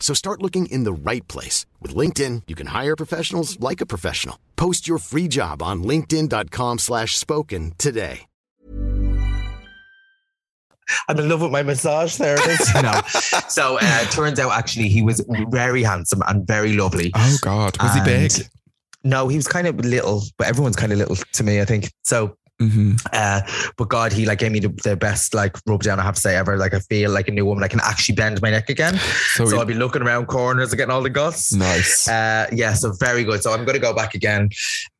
So start looking in the right place. With LinkedIn, you can hire professionals like a professional. Post your free job on linkedin.com slash spoken today. I'm in love with my massage therapist. no. So uh, turns out actually he was very handsome and very lovely. Oh God, was he big? No, he was kind of little, but everyone's kind of little to me, I think. So, hmm uh, but God, he like gave me the, the best like rub down I have to say ever. Like I feel like a new woman. I can actually bend my neck again. So, So I'll be looking around corners and getting all the guts. nice. Uh, yeah, so very good. So I'm going to go back again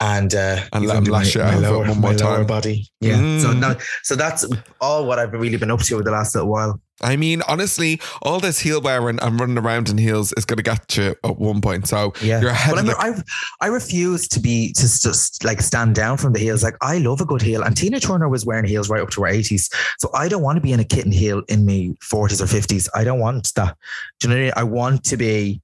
and uh, And let him lash my, it my out lower, one more my time. body. Yeah. So Mm. no, so that's all what I've really been up to over the last little while. I mean, honestly, all this heel wearing and running around in heels is going to get you at one point. So Yeah, you're ahead but of I'm, the I I refuse to be to just like stand down from the heels. Like I love a good heel, and Tina Turner was wearing heels right up to her 80s. So I don't want to be in a kitten heel in my 40s or 50s. I don't want that. Do you know what I mean? I want to be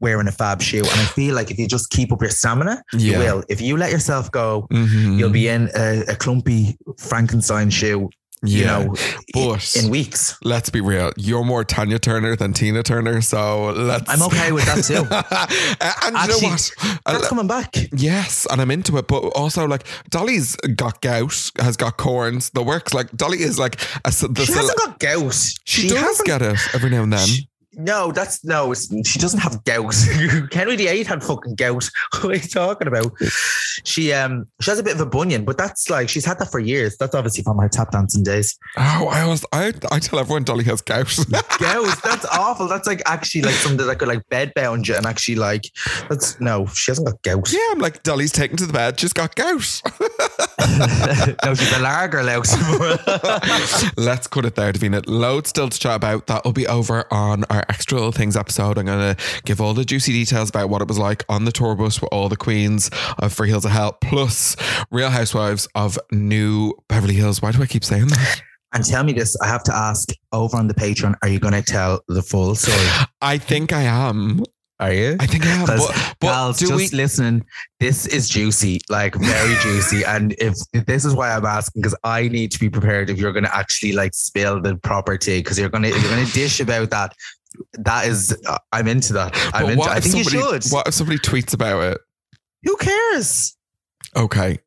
wearing a fab shoe. And I feel like if you just keep up your stamina, Yeah. you will. If you let yourself go, Mhm. you'll be in a, a clumpy Frankenstein shoe, you Yeah. know, But in weeks. let's be real. You're more Tanya Turner than Tina Turner. So let's. I'm okay with that too. And you know what? That's Uh, coming back. Yes, and I'm into it. But also, like Dolly's got gout, has got corns, the works. Like Dolly is like a, the She hasn't got gout. she, does get it every now and then. No, that's no. It's, she doesn't have gout. Henry VIII had fucking gout. What are you talking about? She um she has a bit of a bunion, but that's like she's had that for years. That's obviously from her tap dancing days. oh, I always I, I tell everyone Dolly has gout. Gout. That's awful. That's like actually like something that could like bed bound you and actually like that's no. She hasn't got gout. yeah, I'm like Dolly's taken to the bed. She's got gout. no, she's a louse. Let's cut it there, Davina. Loads still to chat about. That'll be over on our extra little things episode. I'm going to give all the juicy details about what it was like on the tour bus with all the queens of For Hills of Hell, plus Real Housewives of New Beverly Hills. Why do I keep saying that? and tell me this, I have to ask over on the Patreon, are you gonna tell the full story? I think I am. Are you? I think I am. But, but pals, just we? listening, this is juicy, like very juicy. And if, if this is why I'm asking, because I need to be prepared if you're going to actually like spill the proper tea, because you're going to you're going to dish about that. That is, uh, I'm into that. I'm but into. I think you should. What if somebody tweets about it? Who cares? Okay.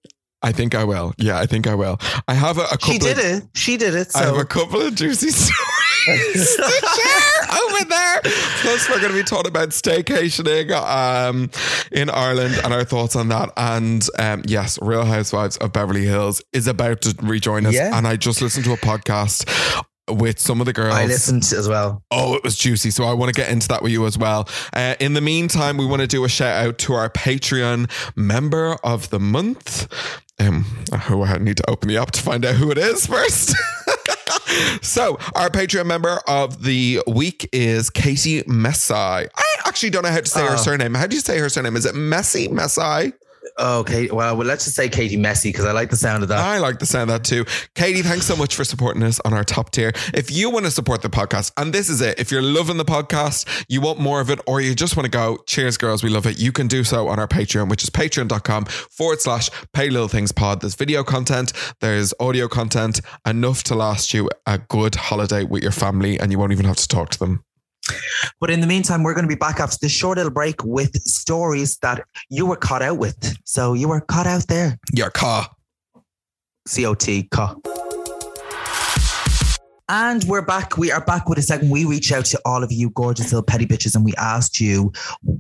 I think I will. Yeah, I think I will. I have a, a couple She did of, it. She did it. I have a couple of juicy stories to share over there. Plus, we're going to be talking about staycationing um, in Ireland and our thoughts on that. And um, yes, Real Housewives of Beverly Hills is about to rejoin us. Yeah. And I just listened to a podcast with some of the girls. I listened as well. Oh, it was juicy. So I want to get into that with you as well. Uh, in the meantime, we want to do a shout out to our Patreon member of the month. Um, who I need to open the app to find out who it is first. so, our Patreon member of the week is Katie Messai. I actually don't know how to say her Oh. surname. How do you say her surname? Is it Messy Messai? Okay. Well, well, let's just say Katie Messy because I like the sound of that. I like the sound of that too. Katie, thanks so much for supporting us on our top tier. If you want to support the podcast, and this is it, if you're loving the podcast, you want more of it, or you just want to go, cheers, girls, we love it, you can do so on our Patreon, which is patreon.com forward slash pay little things pod. There's video content, there's audio content, enough to last you a good holiday with your family, and you won't even have to talk to them. But in the meantime, we're going to be back after this short little break with stories that you were caught out with. So you were caught out there. Your car. C O T, ca. And we're back. We are back with a second. We reach out to all of you gorgeous little petty bitches and we asked you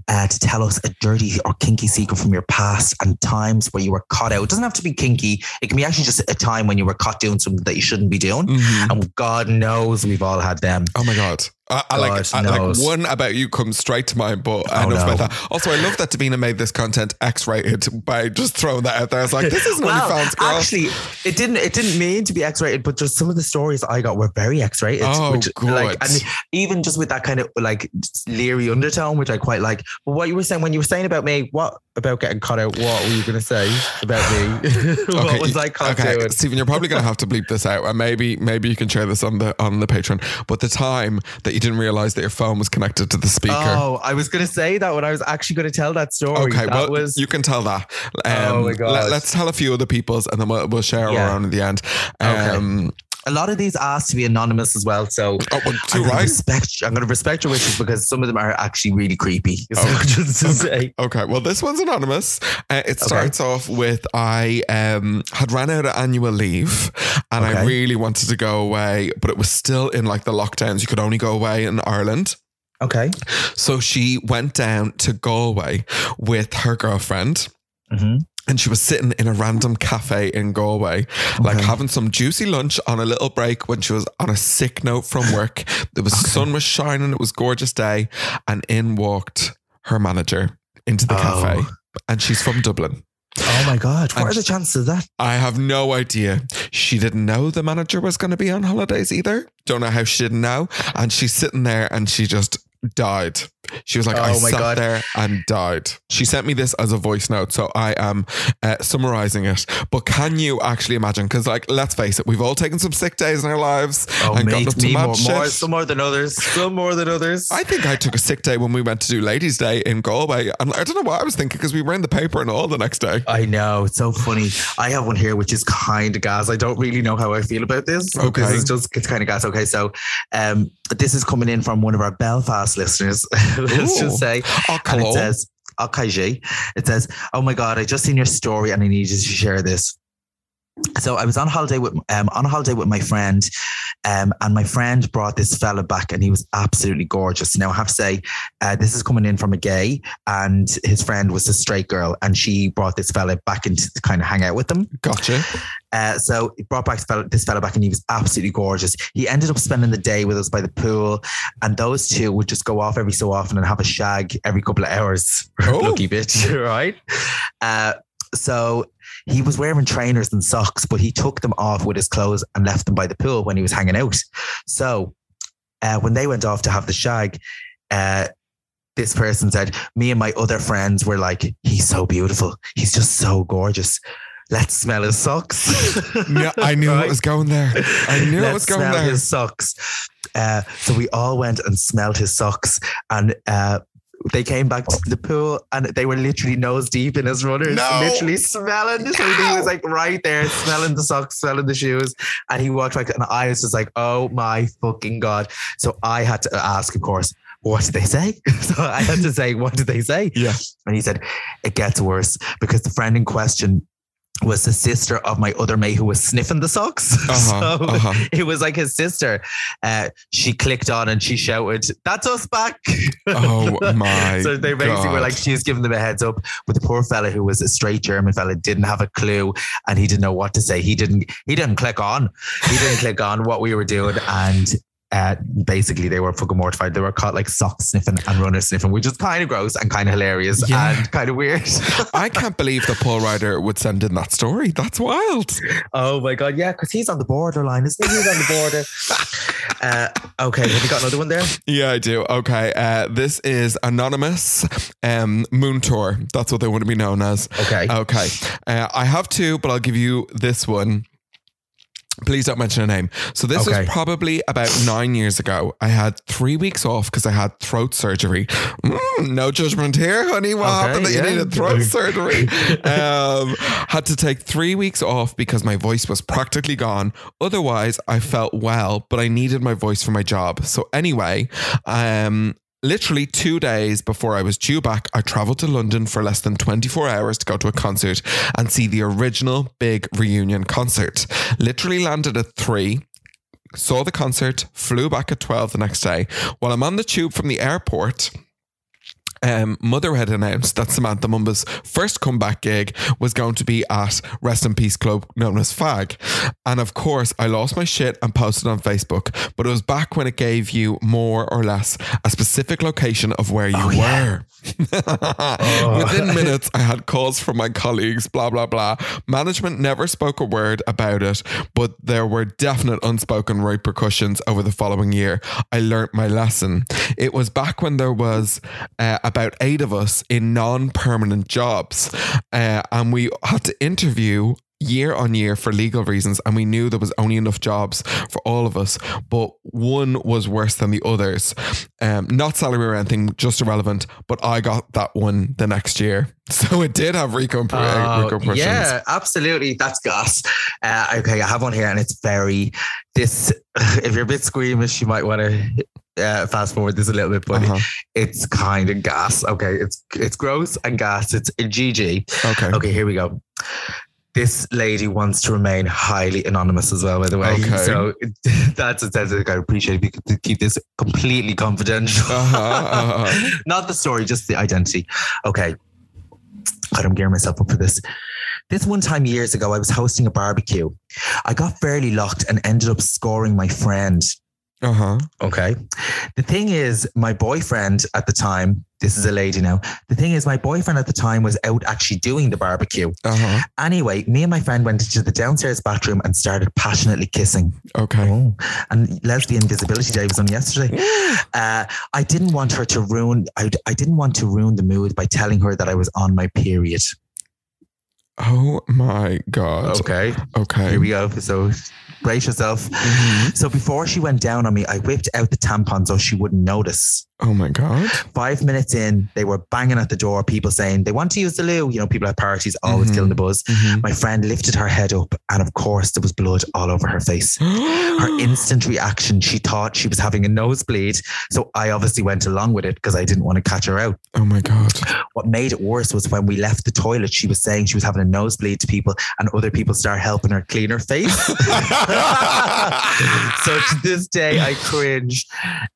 uh, to tell us a dirty or kinky secret from your past and times where you were caught out. It doesn't have to be kinky. It can be actually just a time when you were caught doing something that you shouldn't be doing. Mhm. And God knows we've all had them. Oh my god. I, I like, I, like one about you comes straight to mind, but Oh, enough no. about that. Also, I love that Davina made this content X-rated by just throwing that out there. I was like, this is well, OnlyFans, girl. actually, it didn't. It didn't mean to be X-rated, but just some of the stories I got were very X-rated. Oh, which, Like, good. and even just with that kind of like leery undertone, which I quite like. But what you were saying when you were saying about me, what about getting cut out? What were you going to say about me? what was I caught okay, doing? Stephen, you're probably going to have to bleep this out, and maybe maybe you can share this on the on the Patreon. But the time that you didn't realize that your phone was connected to the speaker. Oh, I was going to say that when I was actually going to tell that story. Okay, that well, was you can tell that. Um, Oh my God. Let, us tell a few other people's, and then we'll, we'll share Yeah. own at the end. Okay. A lot of these asked to be anonymous as well. So oh, well, I'm gonna respect. I'm going to respect your wishes because some of them are actually really creepy. So to say. Okay, well, this one's anonymous. Uh, it starts off with I um, had ran out of annual leave and I really wanted to go away, but it was still in like the lockdowns. You could only go away in Ireland. Okay. So she went down to Galway with her girlfriend. Mm-hmm. And she was sitting in a random cafe in Galway, like having some juicy lunch on a little break when she was on a sick note from work. The was sun was shining, it was gorgeous day, and in walked her manager into the Oh. cafe. And she's from Dublin. Oh my God. What And are the chances of that? I have no idea. She didn't know the manager was going to be on holidays either. Don't know how she didn't know. And she's sitting there and she just died. She was like, Oh I sat God. there and died. She sent me this as a voice note, so I am uh, summarizing it. But can you actually imagine? Because, like, let's face it, we've all taken some sick days in our lives Oh, and mate, gotten up to mad more, shit. more, some more than others. Some more than others. I think I took a sick day when we went to do Ladies' Day in Galway, and I don't know what I was thinking because we were in the paper and all the next day. I know it's so funny. I have one here which is kind of gas. I don't really know how I feel about this. Okay. This is just it's kind of gas. Okay, so um, this is coming in from one of our Belfast listeners. Let's Ooh. just say, and it says, "Okay, It says, "Oh my god, I just seen your story and I need you to share this." So I was on holiday with um on a holiday with my friend, um, and my friend brought this fella back, and he was absolutely gorgeous. Now I have to say, uh, this is coming in from a gay, and his friend was a straight girl, and she brought this fella back into to kind of hang out with them. Gotcha. Uh, so he brought back this fella, this fella back, and he was absolutely gorgeous. He ended up spending the day with us by the pool, and those two would just go off every so often and have a shag every couple of hours. Oh. Lucky bitch, right? Uh, so he was wearing trainers and socks, but he took them off with his clothes and left them by the pool when he was hanging out. So uh, when they went off to have the shag, uh, this person said, Me and my other friends were like, He's so beautiful. He's just so gorgeous. Let's smell his socks. Yeah, I knew Right? it was going there. I knew it Let's was going smell there. his socks. Uh, so we all went and smelled his socks, and uh, they came back to the pool, and they were literally nose deep in his runners, No. literally smelling. So he was like right there, smelling the socks, smelling the shoes, and he walked back, and I was just like, "Oh my fucking god!" So I had to ask, of course. What did they say? So I had to say, what did they say? Yeah. And he said, it gets worse because the friend in question was the sister of my other mate who was sniffing the socks. Uh-huh, so uh-huh. it was like his sister. Uh, she clicked on and she shouted, That's us back. Oh my So they basically were like, she was giving them a heads up. But the poor fella who was a straight German fella didn't have a clue and he didn't know what to say. He didn't he didn't click on. He didn't click on what we were doing. And uh, basically they were fucking mortified. They were caught like sock sniffing and runner sniffing, which is kind of gross and kind of hilarious Yeah. and kind of weird. I can't believe that Paul Ryder would send in that story. That's wild. Oh my god, yeah, because he's on the borderline, isn't he? He's on the border. uh, okay, have you got another one there? Yeah, I do. Okay. Uh, this is Anonymous um, Moon Tour. That's what they want to be known as. Okay. Okay. Uh, I have two, but I'll give you this one. Please don't mention a name. So this Okay. was probably about nine years ago. I had three weeks off because I had throat surgery. Mm, no judgment here, honey. What Okay, happened that yeah. you needed throat surgery? Um, had to take three weeks off because my voice was practically gone. Otherwise, I felt well, but I needed my voice for my job. So anyway, um, literally two days before I was due back, I traveled to London for less than 24 hours to go to a concert and see the original big reunion concert. Literally landed at three. Saw the concert, flew back at 12 the next day. While I'm on the tube from the airport, um, Mother had announced that Samantha Mumba's first comeback gig was going to be at Rest in Peace Club known as FAG. And of course, I lost my shit and posted on Facebook, but it was back when it gave you more or less a specific location of where you were. Within minutes, I had calls from my colleagues, blah, blah, blah. Management never spoke a word about it, but there were definite unspoken repercussions over the following year. I learnt my lesson. It was back when there was uh, about eight of us in non-permanent jobs, uh, and we had to interview year on year for legal reasons and we knew there was only enough jobs for all of us but one was worse than the others um, not salary or anything just irrelevant but I got that one the next year so it did have recomp- uh, Oh, repercussions yeah, absolutely. That's gas. Uh, okay, I have one here, and it's very this. If you're a bit squeamish, you might want to uh, fast forward this a little bit, but Uh-huh. it's kind of gas. Okay, it's it's gross and gas. It's in GG. Okay. Okay, here we go. This lady wants to remain highly anonymous as well, by the way. Okay. So that's it. Says I appreciate you could keep this completely confidential. Uh-huh, uh-huh. Not the story, just the identity. Okay. God, I'm gearing myself up for this. This one time years ago, I was hosting a barbecue. I got fairly locked and ended up scoring my friend. Uh huh. Okay. The thing is, my boyfriend at the time, this is a lady now. The thing is, my boyfriend at the time was out actually doing the barbecue. Uh huh. Anyway, me and my friend went into the downstairs bathroom and started passionately kissing. Okay. Oh, and lesbian visibility day was on yesterday. uh, I didn't want her to ruin. I, I didn't want to ruin the mood by telling her that I was on my period. Oh my god. Okay. Okay. Here we go. So brace yourself. Mm-hmm. So before she went down on me, I whipped out the tampon so she wouldn't notice. Oh my god. Five minutes in, they were banging at the door, people saying they want to use the loo. You know, people at parties always killing the buzz. My friend lifted her head up, and of course, there was blood all over her face. her instant reaction, she thought she was having a nosebleed. So I obviously went along with it because I didn't want to catch her out. Oh my god. What made it worse was when we left the toilet, she was saying she was having a nosebleed to people, and other people started helping her clean her face. so to this day, I cringe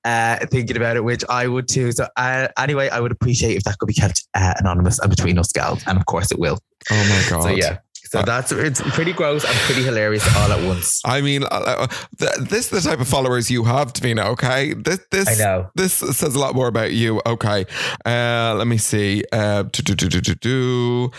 uh, thinking about it, which I would too. So uh, anyway, I would appreciate if that could be kept uh, anonymous and between us gals, and of course it will. Oh my god. So yeah. So that's it's pretty gross and pretty hilarious all at once. I mean, uh, uh, th- this is the type of followers you have, Davina. Okay, this this I know. this says a lot more about you. Okay, uh, let me see. Uh, do, do, do, do, do, do.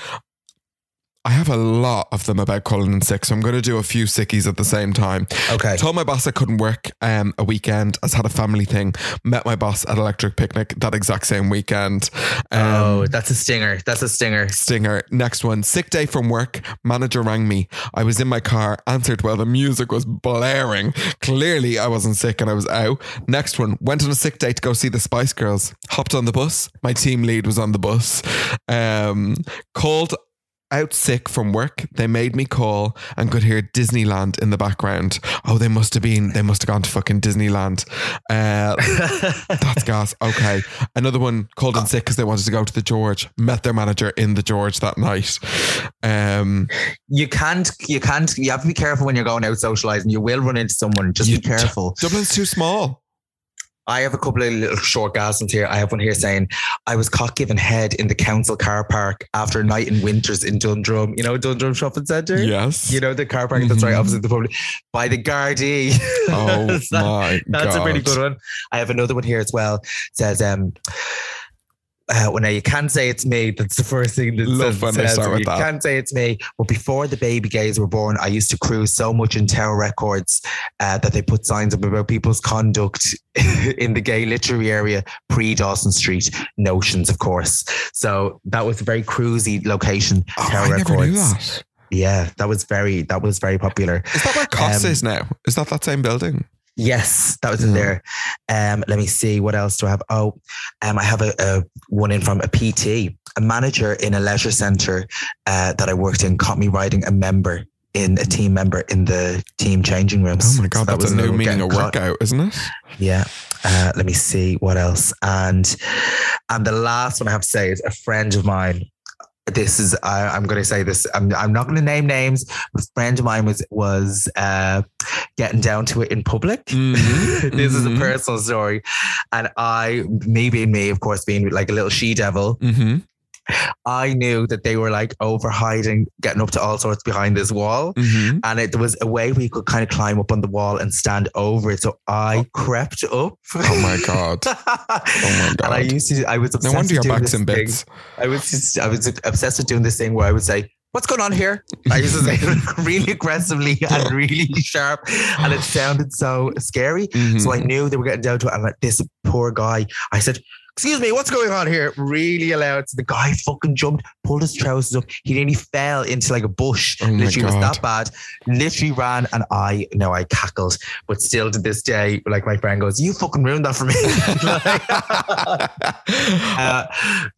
I have a lot of them about calling and sick, so I'm going to do a few sickies at the same time. Okay. Told my boss I couldn't work um, a weekend. As had a family thing. Met my boss at Electric Picnic that exact same weekend. Um, oh, that's a stinger. That's a stinger. Stinger. Next one. Sick day from work. Manager rang me. I was in my car, answered while the music was blaring. Clearly, I wasn't sick and I was out. Next one. Went on a sick day to go see the Spice Girls. Hopped on the bus. My team lead was on the bus. Um, called out sick from work. They made me call and could hear Disneyland in the background. Oh, they must have been, they must have gone to fucking Disneyland. Uh, that's gas. Okay. Another one called in sick because they wanted to go to the George. Met their manager in the George that night. Um, You can't, you can't, you have to be careful when you're going out socializing. You will run into someone. Just be careful. Dublin's too small. I have a couple of little short gasms here. I have one here saying, I was caught giving head in the council car park after a night in winters in Dundrum. You know, Dundrum Shopping Centre? Yes. You know, the car park that's right opposite the public by the Gardaí. Oh That- my That's a pretty good one. I have another one here as well. It says, um, uh, well, now you can't say it's me. That's the first thing that Love says, when they start with you that. can't say it's me. But before the baby gays were born, I used to cruise so much in Tower Records uh, that they put signs up about people's conduct in the gay literary area pre Dawson Street. Notions, of course. So that was a very cruisy location. Oh, Tower I never Records. knew that. Yeah, that was very that was very popular. Is that where COS Um, is now? Is that that same building? Yes, that was in there. Um, let me see what else do I have. Oh, um, I have a, a one in from a PT, a manager in a leisure center uh, that I worked in, caught me riding a member in a team member in the team changing rooms. Oh my god, So that that's was a new meaning of workout, isn't it? Yeah. Uh, let me see what else. And and the last one I have to say is a friend of mine. This is I, I'm going to say this. I'm I'm not going to name names. A friend of mine was was uh, getting down to it in public. Mm-hmm. this is a personal story, and I, me being me, of course, being like a little she devil. Mm-hmm. I knew that they were like over hiding, getting up to all sorts behind this wall. Mm-hmm. And it there was a way we could kind of climb up on the wall and stand over it. So I crept up. Oh my god. Oh my god. And I used to, I was no obsessed wonder with your doing back's this in thing. I was just, I was obsessed with doing this thing where I would say, What's going on here? I used to say it really aggressively and really sharp, and it sounded so scary. Mm-hmm. So I knew they were getting down to it. And like this poor guy, I said, Excuse me, what's going on here? Really loud. So the guy fucking jumped, pulled his trousers up. He nearly fell into like a bush. Oh Literally, it was that bad. Literally ran, and I know I cackled, but still to this day, like my friend goes, "You fucking ruined that for me." Uh,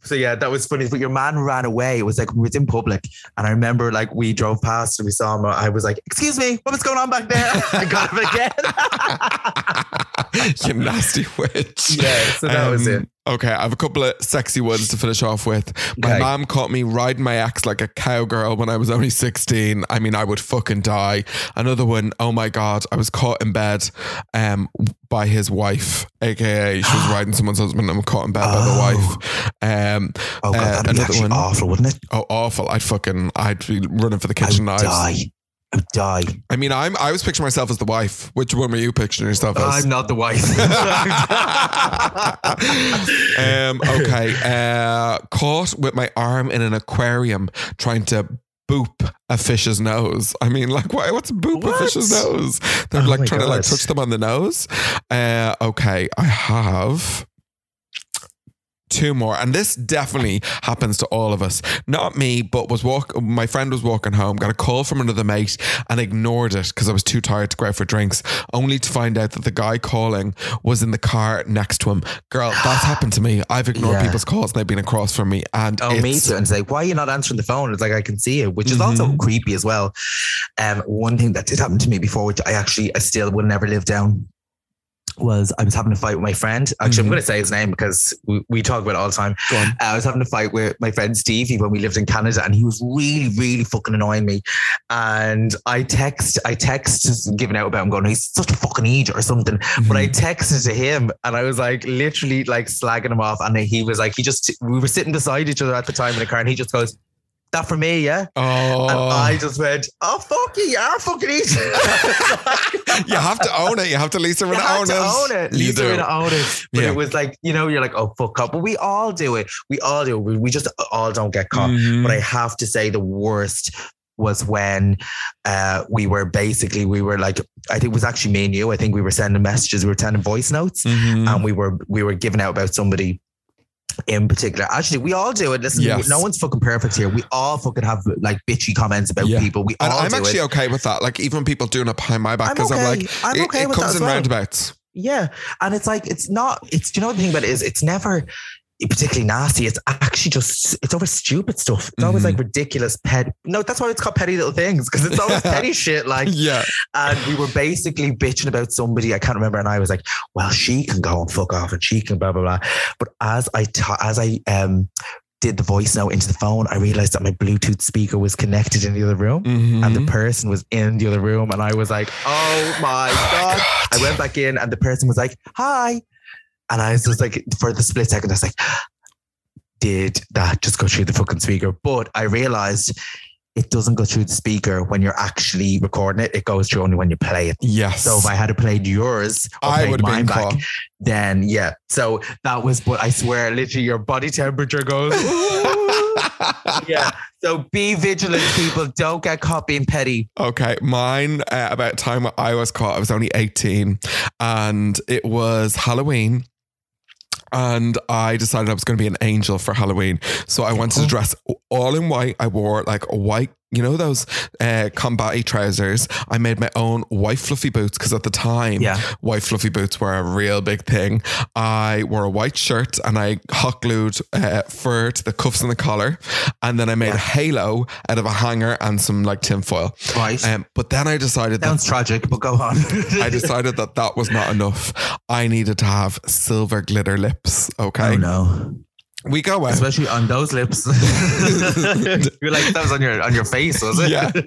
so yeah, that was funny. But your man ran away. It was like it was in public, and I remember like we drove past and we saw him. I was like, "Excuse me, what was going on back there?" I got him again. you nasty witch. Yeah, so that was it. Okay, I have a couple of sexy ones to finish off with. My Okay. mom caught me riding my ex like a cowgirl when I was only 16. I mean, I would fucking die. Another one, oh my God, I was caught in bed um, by his wife, aka she was riding someone's husband and I'm caught in bed by the wife. Um, Oh god, uh, that'd be actually awful, wouldn't it? Oh, awful. I'd fucking, I'd be running for the I kitchen would knives. die. I die. I mean, I'm I was picturing myself as the wife. Which one were you picturing yourself as? I'm not the wife. um, okay. Uh, caught with my arm in an aquarium trying to boop a fish's nose. I mean, like, why, what's boop a fish's nose? They're Oh like trying to like touch them on the nose. Uh, okay. I have two more and this definitely happens to all of us not me but was walk my friend was walking home got a call from another mate and ignored it because i was too tired to go out for drinks only to find out that the guy calling was in the car next to him girl that's happened to me i've ignored Yeah. people's calls and they've been across from me and Oh, me it's- too. And say, like, why are you not answering the phone? It's like I can see it, which is also Mhm. creepy as well. Um, one thing that did happen to me before, which I actually I still would never live down, was I was having a fight with my friend. Actually, I'm Mhm. going to say his name because we, we talk about it all the time. Uh, I was having a fight with my friend Stevie when we lived in Canada, and he was really, really fucking annoying me. And I text, I text, giving out about him, going, "He's such a fucking idiot" or something. But I Mm-hmm. texted to him, and I was like, literally, like slagging him off. And he was like, he just, we were sitting beside each other at the time in the car, and he just goes. That for me, yeah. oh And I just went, oh fuck you, you are fucking idiot. you have to own it you have to least You own have it to own it. Lisa do. would own it. But Yeah. it was like, you know, you're like, oh fuck up. But we all do it. We all do it. We, we just all don't get caught. Mhm. But I have to say the worst was when uh, we were basically we were like I think it was actually me and you. I think we were sending messages, we were sending voice notes, Mhm. and we were we were giving out about somebody in particular. Actually, we all do it. Listen, Yes. no one's fucking perfect here. We all fucking have like bitchy comments about Yeah. people. We and all I'm actually it. okay with that. Like even people doing it behind my back I'm because I'm, okay. like, I'm it, okay it with that comes in well. roundabouts. Yeah. And it's like, it's not, it's, you know the thing about it is it's never particularly nasty. It's actually just, it's over stupid stuff. It's always Mhm. like ridiculous pet. No, that's why it's called petty little things because it's always petty shit. Like, Yeah. and we were basically bitching about somebody. I can't remember. And I was like, well, she can go and fuck off and she can blah, blah, blah. But as I, ta- as I, um, did the voice note into the phone, I realized that my Bluetooth speaker was connected in the other room Mhm. and the person was in the other room. And I was like, oh my God. I went back in and the person was like, hi. And I was just like, for the split second, I was like, did that just go through the fucking speaker? But I realized it doesn't go through the speaker when you're actually recording it. It goes through only when you play it. Yes. So if I had played yours, I would have mine been back, caught. then yeah. So that was, but I swear, literally, your body temperature goes. yeah. So be vigilant, people. Don't get caught being petty. Okay, mine uh, about time I was caught. I was only 18 and it was Halloween. And I decided I was going to be an angel for Halloween. So I wanted to oh. dress all in white. I wore like a white, you know, those uh, combat trousers. I made my own white fluffy boots because at the time, Yeah. white fluffy boots were a real big thing. I wore a white shirt and I hot glued uh, fur to the cuffs and the collar. And then I made a halo out of a hanger and some like tinfoil. Right. Um, but then I decided that Sounds tragic, but go on. I decided that that was not enough. I needed to have silver glitter lips. Okay. Oh no. We go out. Especially on those lips. You're like that was on your on your face, was it? Yeah.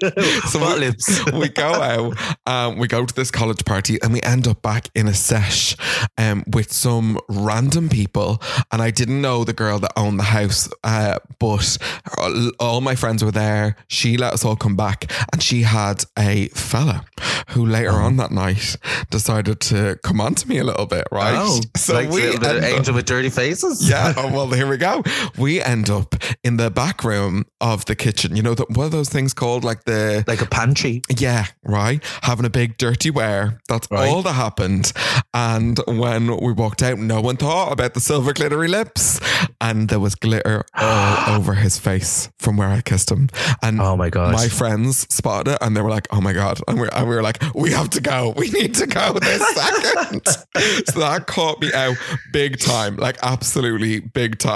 So we, lips? we go out, um, we go to this college party, and we end up back in a sesh um, with some random people. And I didn't know the girl that owned the house, uh, but all, all my friends were there. She let us all come back, and she had a fella who later Oh. on that night decided to come on to me a little bit, right? Oh, so like we, the up- angel with dirty faces. yeah. Oh, well, here we go. We end up in the back room of the kitchen. You know, the, what are those things called? Like the. like a pantry. Yeah, right. Having a big dirty wear. That's Right. all that happened. And when we walked out, no one thought about the silver glittery lips. And there was glitter all over his face from where I kissed him. And Oh my god, my friends spotted it and they were like, oh my God. And we, and we were like, we have to go. We need to go this second. so that caught me out big time, like absolutely big time.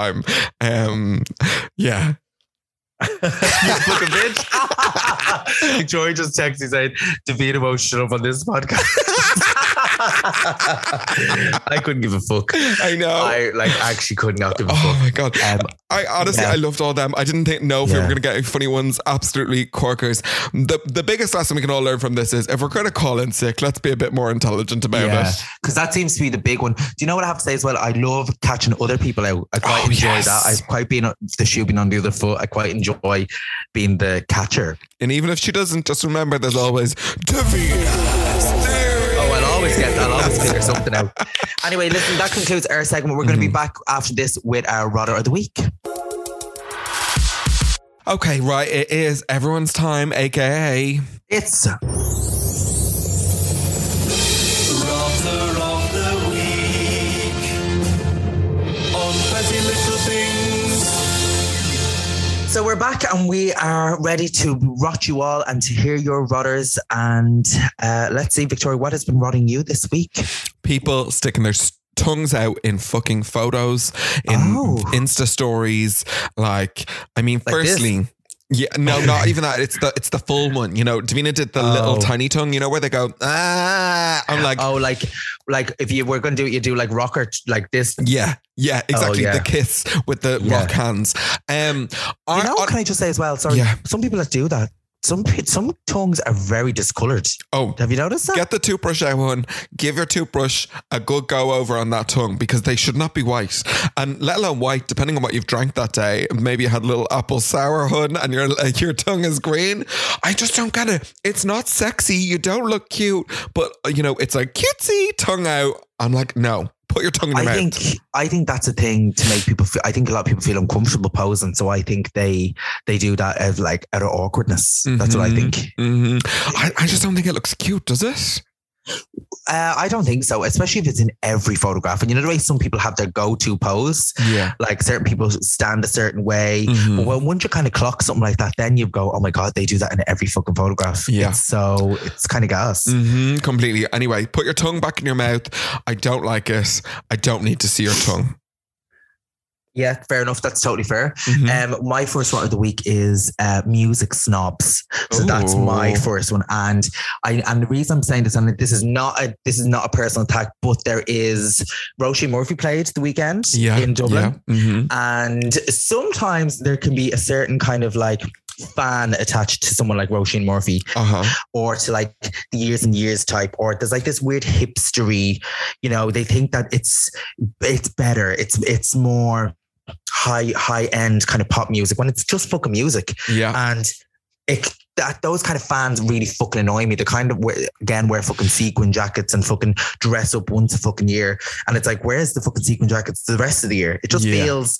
Um, yeah. you fucking bitch. Joy just texted saying, won't shut up on this podcast. I couldn't give a fuck. I know. I like actually could not give a Oh fuck. Oh my god! Um, I honestly, yeah. I loved all them. I didn't think know if we were going to get any funny ones. Absolutely corkers. The the biggest lesson we can all learn from this is if we're going to call in sick, let's be a bit more intelligent about Yeah, it. because that seems to be the big one. Do you know what I have to say as well? I love catching other people out. I quite Oh, enjoy yes. that. I quite being the shoe being on the other foot. I quite enjoy being the catcher. And even if she doesn't, just remember there's always Davina. I'll always get. I'll always figure something out. Anyway, listen. That concludes our segment. We're going to Mm-hmm. be back after this with our Rotter of the Week. Okay, right. It is everyone's time, aka It's So we're back and we are ready to rot you all and to hear your rotters. And uh, let's see, Victoria, what has been rotting you this week? people sticking their tongues out in fucking photos, in Oh. Insta stories. Like, I mean, Like this? Yeah, no, not even that. It's the it's the full one. You know, Davina did the little Oh. tiny tongue. You know where they go ah. I'm like, Oh, like, like if you were going to do it, you do like rocker, like this. yeah, yeah, exactly. Oh, yeah. The kiss with the Yeah. rock hands. Um, I, You know, I- can I just say as well? Sorry, Yeah. some people that do that, some some tongues are very discolored. oh, Have you noticed that? Get the toothbrush out, one. Give your toothbrush a good go over on that tongue because they should not be white. And let alone white, depending on what you've drank that day. Maybe you had a little apple sour hun and your your tongue is green. I just don't get it. It's not sexy. You don't look cute, but you know it's like cutesy tongue out. I'm like, no, put your tongue in your I mouth. think I think that's a thing to make people. Feel, I think a lot of people feel uncomfortable posing, so I think they they do that as like out of awkwardness. That's what I Mhm. think. Mhm. I, I just don't think it looks cute, does it? Uh, I don't think so, especially if it's in every photograph. And you know the way some people have their go-to pose. Yeah. Like certain people stand a certain way. Mhm. But when once you kind of clock something like that, then you go, "Oh my god, they do that in every fucking photograph." Yeah. It's so it's kind of gas. hmm completely. Anyway, put your tongue back in your mouth. I don't like it. I don't need to see your tongue. Yeah, fair enough. That's totally fair. Mhm. Um, my first one of the week is uh, music snobs. So that's my first one, and I and the reason I'm saying this, and this is not a this is not a personal attack, but there is Roisin Murphy played the weekend Yeah. in Dublin, Yeah. mhm. and sometimes there can be a certain kind of like fan attached to someone like Roisin Murphy Uh-huh. or to like the years and years type, or there's like this weird hipstery, you know, they think that it's it's better, it's it's more high high end kind of pop music when it's just fucking music. Yeah. And it that those kind of fans really fucking annoy me. They kind of wear, again wear fucking sequin jackets and fucking dress up once a fucking year. And it's like, where's the fucking sequin jackets the rest of the year? It just Yeah. feels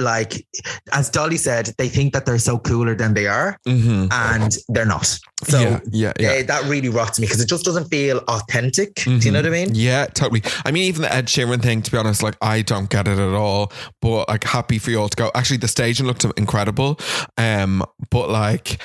like, as Dolly said, they think that they're so cooler than they are, Mhm. and they're not. So yeah, yeah, yeah. eh, that really rots me because it just doesn't feel authentic. Do you know what I mean? Yeah, totally. I mean, even the Ed Sheeran thing, to be honest, like I don't get it at all. But like, happy for you all to go. Actually, the staging looked incredible. Um, but like,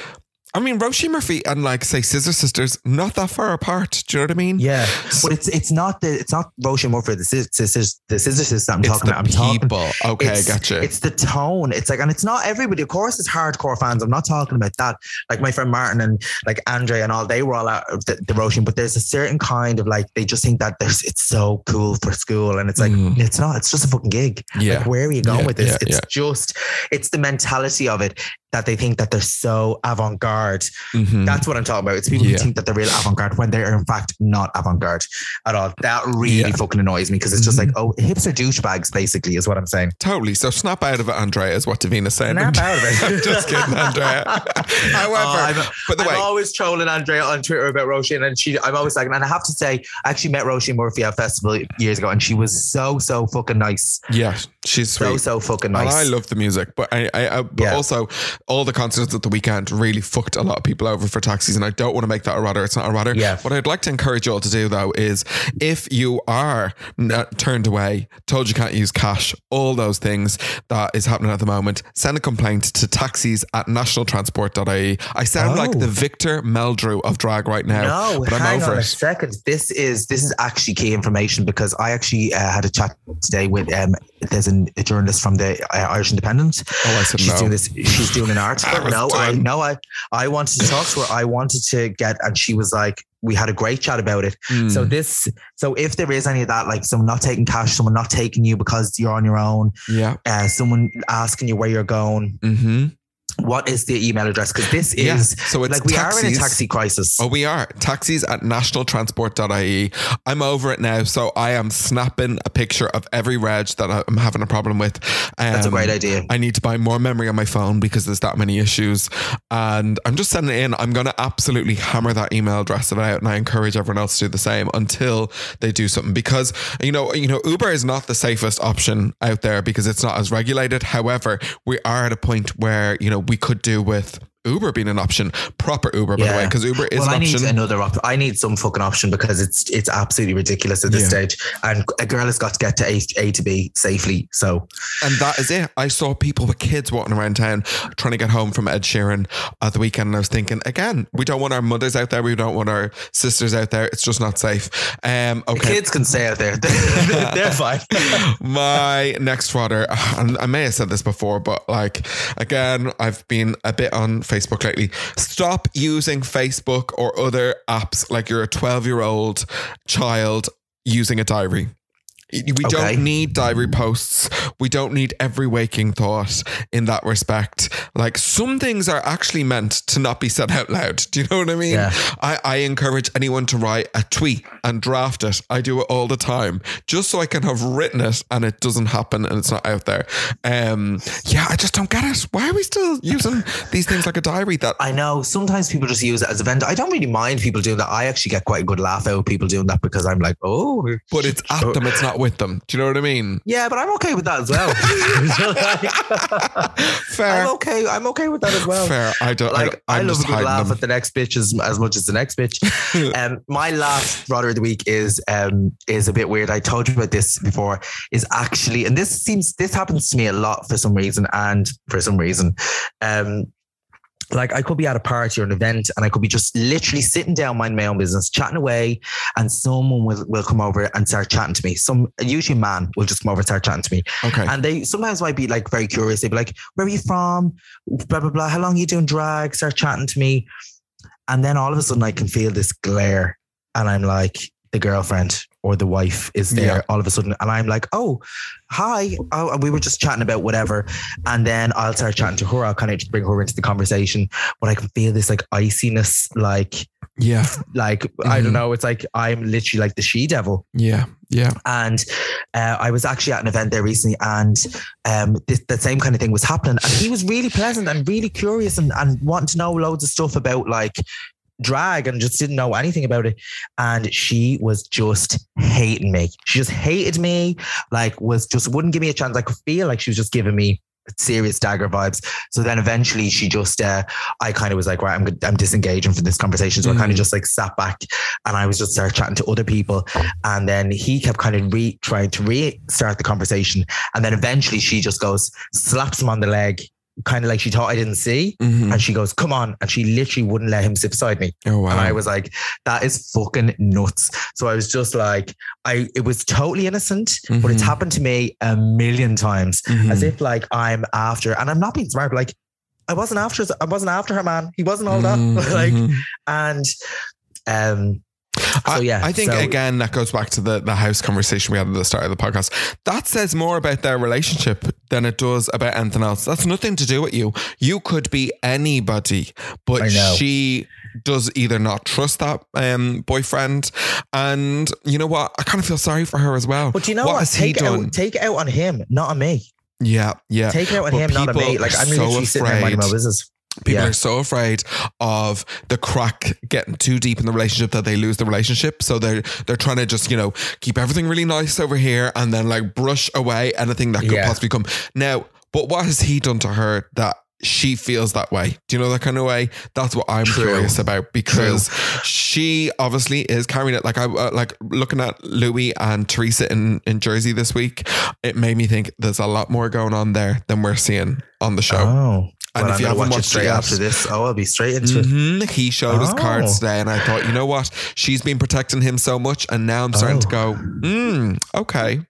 I mean, Roisin Murphy and like say Scissor Sisters, not that far apart. Do you know what I mean? Yeah, but it's it's not the it's not Roisin Murphy the scissors the Scissor Sisters I'm talking the about. I'm talking about people. Okay, it's, gotcha. It's the tone. It's like, and it's not everybody. Of course, it's hardcore fans. I'm not talking about that. Like my friend Martin and like Andre and all, they were all out of the, the Roisin, but there's a certain kind of like they just think that there's it's so cool for school, and it's like Mm. it's not. It's just a fucking gig. Yeah. Like, where are you going Yeah, with this? yeah, it's yeah. just it's the mentality of it that they think that they're so avant garde. Mhm. That's what I'm talking about. It's people Yeah. who think that they're real avant garde when they are in fact not avant garde at all. That really Yeah. Mm-hmm. fucking annoys me because it's just like, oh, hipster douchebags, basically, is what I'm saying. Totally. So snap out of it, Andrea, is what Davina's saying. Snap out of it. I'm just kidding, Andrea. However, I'm, but the I'm way, always trolling Andrea on Twitter about Roisin, and she, I'm always like, and I have to say, I actually met Roisin Murphy at a festival years ago, and she was so, so fucking nice. yeah, she's So, sweet. so fucking nice. And. I love the music, but I, I, I but Yeah. also all the concerts at the weekend really fucked a lot of people over for taxis, and I don't want to make that a rudder. It's not a rudder. Yeah. What I'd like to encourage you all to do though is, if you are turned away, told you can't use cash, all those things that is happening at the moment, send a complaint to taxis at nationaltransport.ie. I sound like Oh. the Victor Meldrew of drag right now, No, but I'm hang over on a second. This is this is actually key information because I actually uh, had a chat today with um, there's an, a journalist from the uh, Irish Independent. Oh, I said she's no. doing this. She's doing an article. no, I no, I I wanted to talk to her. I wanted to get, and she was like, we had a great chat about it. Mm. So this, so if there is any of that, like someone not taking cash, someone not taking you because you're on your own, Yeah. uh, someone asking you where you're going, Mm-hmm. What is the email address? Because this is Yeah. So it's like we are in a taxi crisis. Oh, we are. Taxis at nationaltransport.ie. I'm over it now. So I am snapping a picture of every reg that I'm having a problem with. That's a Um, great idea. I need to buy more memory on my phone because there's that many issues. And I'm just sending it in. I'm going to absolutely hammer that email address out. And I encourage everyone else to do the same until they do something. Because, you know, you know, Uber is not the safest option out there because it's not as regulated. However, we are at a point where, you know, we could do with Uber being an option, proper Uber, by the way, because Uber is well, an I option. need another option. I need some fucking option because it's it's absolutely ridiculous at this Yeah. stage. And a girl has got to get to A, A to B safely. So And that is it. I saw people with kids walking around town trying to get home from Ed Sheeran at the weekend. And I was thinking, again, we don't want our mothers out there. We don't want our sisters out there. It's just not safe. Um, the kids can stay out there. They're, fine. My next fodder, and I may have said this before, but like, again, I've been a bit on Facebook lately. Stop using Facebook or other apps like you're a 12 year old child using a diary. We Okay. don't need diary posts. We don't need every waking thought in that respect. Like some things are actually meant to not be said out loud. Do you know what I mean? Yeah. I, I encourage anyone to write a tweet and draft it. I do it all the time just so I can have written it and it doesn't happen and it's not out there. Um, yeah, I just don't get it. Why are we still using these things like a diary that I know sometimes people just use it as a vendor. I don't really mind people doing that. I actually get quite a good laugh out of people doing that because I'm like, oh, but it's at them, it's not with them. Do you know what I mean? yeah, but I'm okay with that as well. Fair. I'm okay. I'm okay with that as well. Fair. I don't like I, I, I'm love a just good laugh them. at the next bitch as, as much as the next bitch. um, my last brother of the week is um is a bit weird. I told you about this before. Is actually, and this seems this happens to me a lot for some reason, and for some reason, um. Like I could be at a party or an event and I could be just literally sitting down, minding my own business, chatting away, and someone will, will come over and start chatting to me. Some usually man will just come over and start chatting to me. Okay. And they sometimes might be like very curious. They'd be like, Where are you from? Blah, blah, blah. How long are you doing drag? Start chatting to me. And then all of a sudden I can feel this glare. And I'm like, the girlfriend or the wife is there Yeah. all of a sudden. And I'm like, oh, hi. Oh, and we were just chatting about whatever. And then I'll start chatting to her. I'll kind of just bring her into the conversation. But I can feel this like iciness, like, yeah. like, I Mhm. don't know. It's like I'm literally like the she devil. Yeah. Yeah. And uh, I was actually at an event there recently, and um, this, the same kind of thing was happening. And he was really pleasant and really curious and, and wanting to know loads of stuff about like drag and just didn't know anything about it. And she was just hating me. She just hated me, like, was just wouldn't give me a chance. I could feel like she was just giving me serious dagger vibes. So then eventually she just, uh, I kind of was like, right, I'm, I'm disengaging from this conversation. So I kind of just like sat back and I was just started chatting to other people. And then he kept kind of re trying to restart the conversation. And then eventually she just goes, slaps him on the leg, kind of like she thought I didn't see. Mhm. And she goes, come on. And she literally wouldn't let him sit beside me. Oh wow. And I was like, that is fucking nuts. So I was just like, I it was totally innocent, but it's Mhm. happened to me a million times. Mhm. As if like I'm after, and I'm not being smart, but like I wasn't after I wasn't after her, man. He wasn't all that. Mhm, like mhm. and um so yeah. I think so- again that goes back to the the house conversation we had at the start of the podcast. That says more about their relationship than it does about anything else. That's nothing to do with you. You could be anybody, but she does either not trust that um, boyfriend, and you know what? I kind of feel sorry for her as well. But do you know what what? has he Take it done? out, take it out on him, not on me. yeah, yeah. Take it out on But him, not on me. Like I'm so literally sitting there minding my business. People Yeah. are so afraid of the crack getting too deep in the relationship that they lose the relationship. So they're they're trying to just you know keep everything really nice over here and then like brush away anything that could Yeah. possibly come. Now, but what has he done to her that? She feels that way. Do you know that kind of way? That's what I'm True. curious about because she obviously is carrying it. Like I uh, like looking at Louis and Teresa in in Jersey this week. It made me think there's a lot more going on there than we're seeing on the show. Oh. And well, if I'm you haven't watch it watched it straight yet- after this, oh, I'll be straight into it. Mhm. He showed his cards Oh. today, and I thought, you know what? She's been protecting him so much, and now I'm starting to Oh. go, hmm, okay.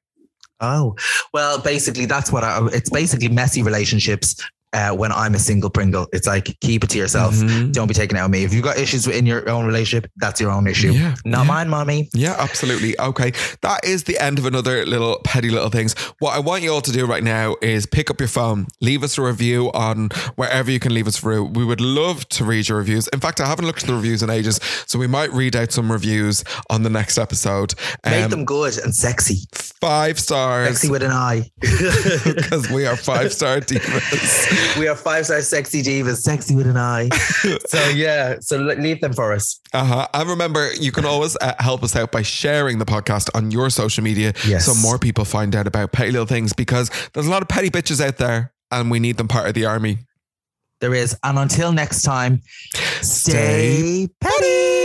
Oh, well, basically, that's what I, it's basically messy relationships. Uh, when I'm a single Pringle, it's like keep it to yourself. Mhm. Don't be taking it out on me. If you've got issues in your own relationship, that's your own issue. Yeah, Not yeah. mine, mommy. Yeah, absolutely. Okay. That is the end of another little petty little things. What I want you all to do right now is pick up your phone, leave us a review on wherever you can leave us through. We would love to read your reviews. In fact, I haven't looked at the reviews in ages, so we might read out some reviews on the next episode. Make Um, them good and sexy. five stars Sexy with an eye. because we are five star divas. We are five star sexy divas, sexy with an eye. so yeah, so leave them for us. Uh-huh. And remember, you can always uh, help us out by sharing the podcast on your social media Yes. so more people find out about petty little things because there's a lot of petty bitches out there and we need them part of the army. There is, and until next time, stay, petty.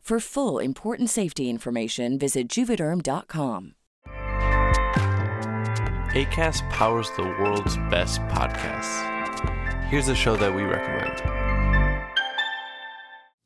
For full important safety information, visit juvederm.com. ACAST powers the world's best podcasts. Here's a show that we recommend.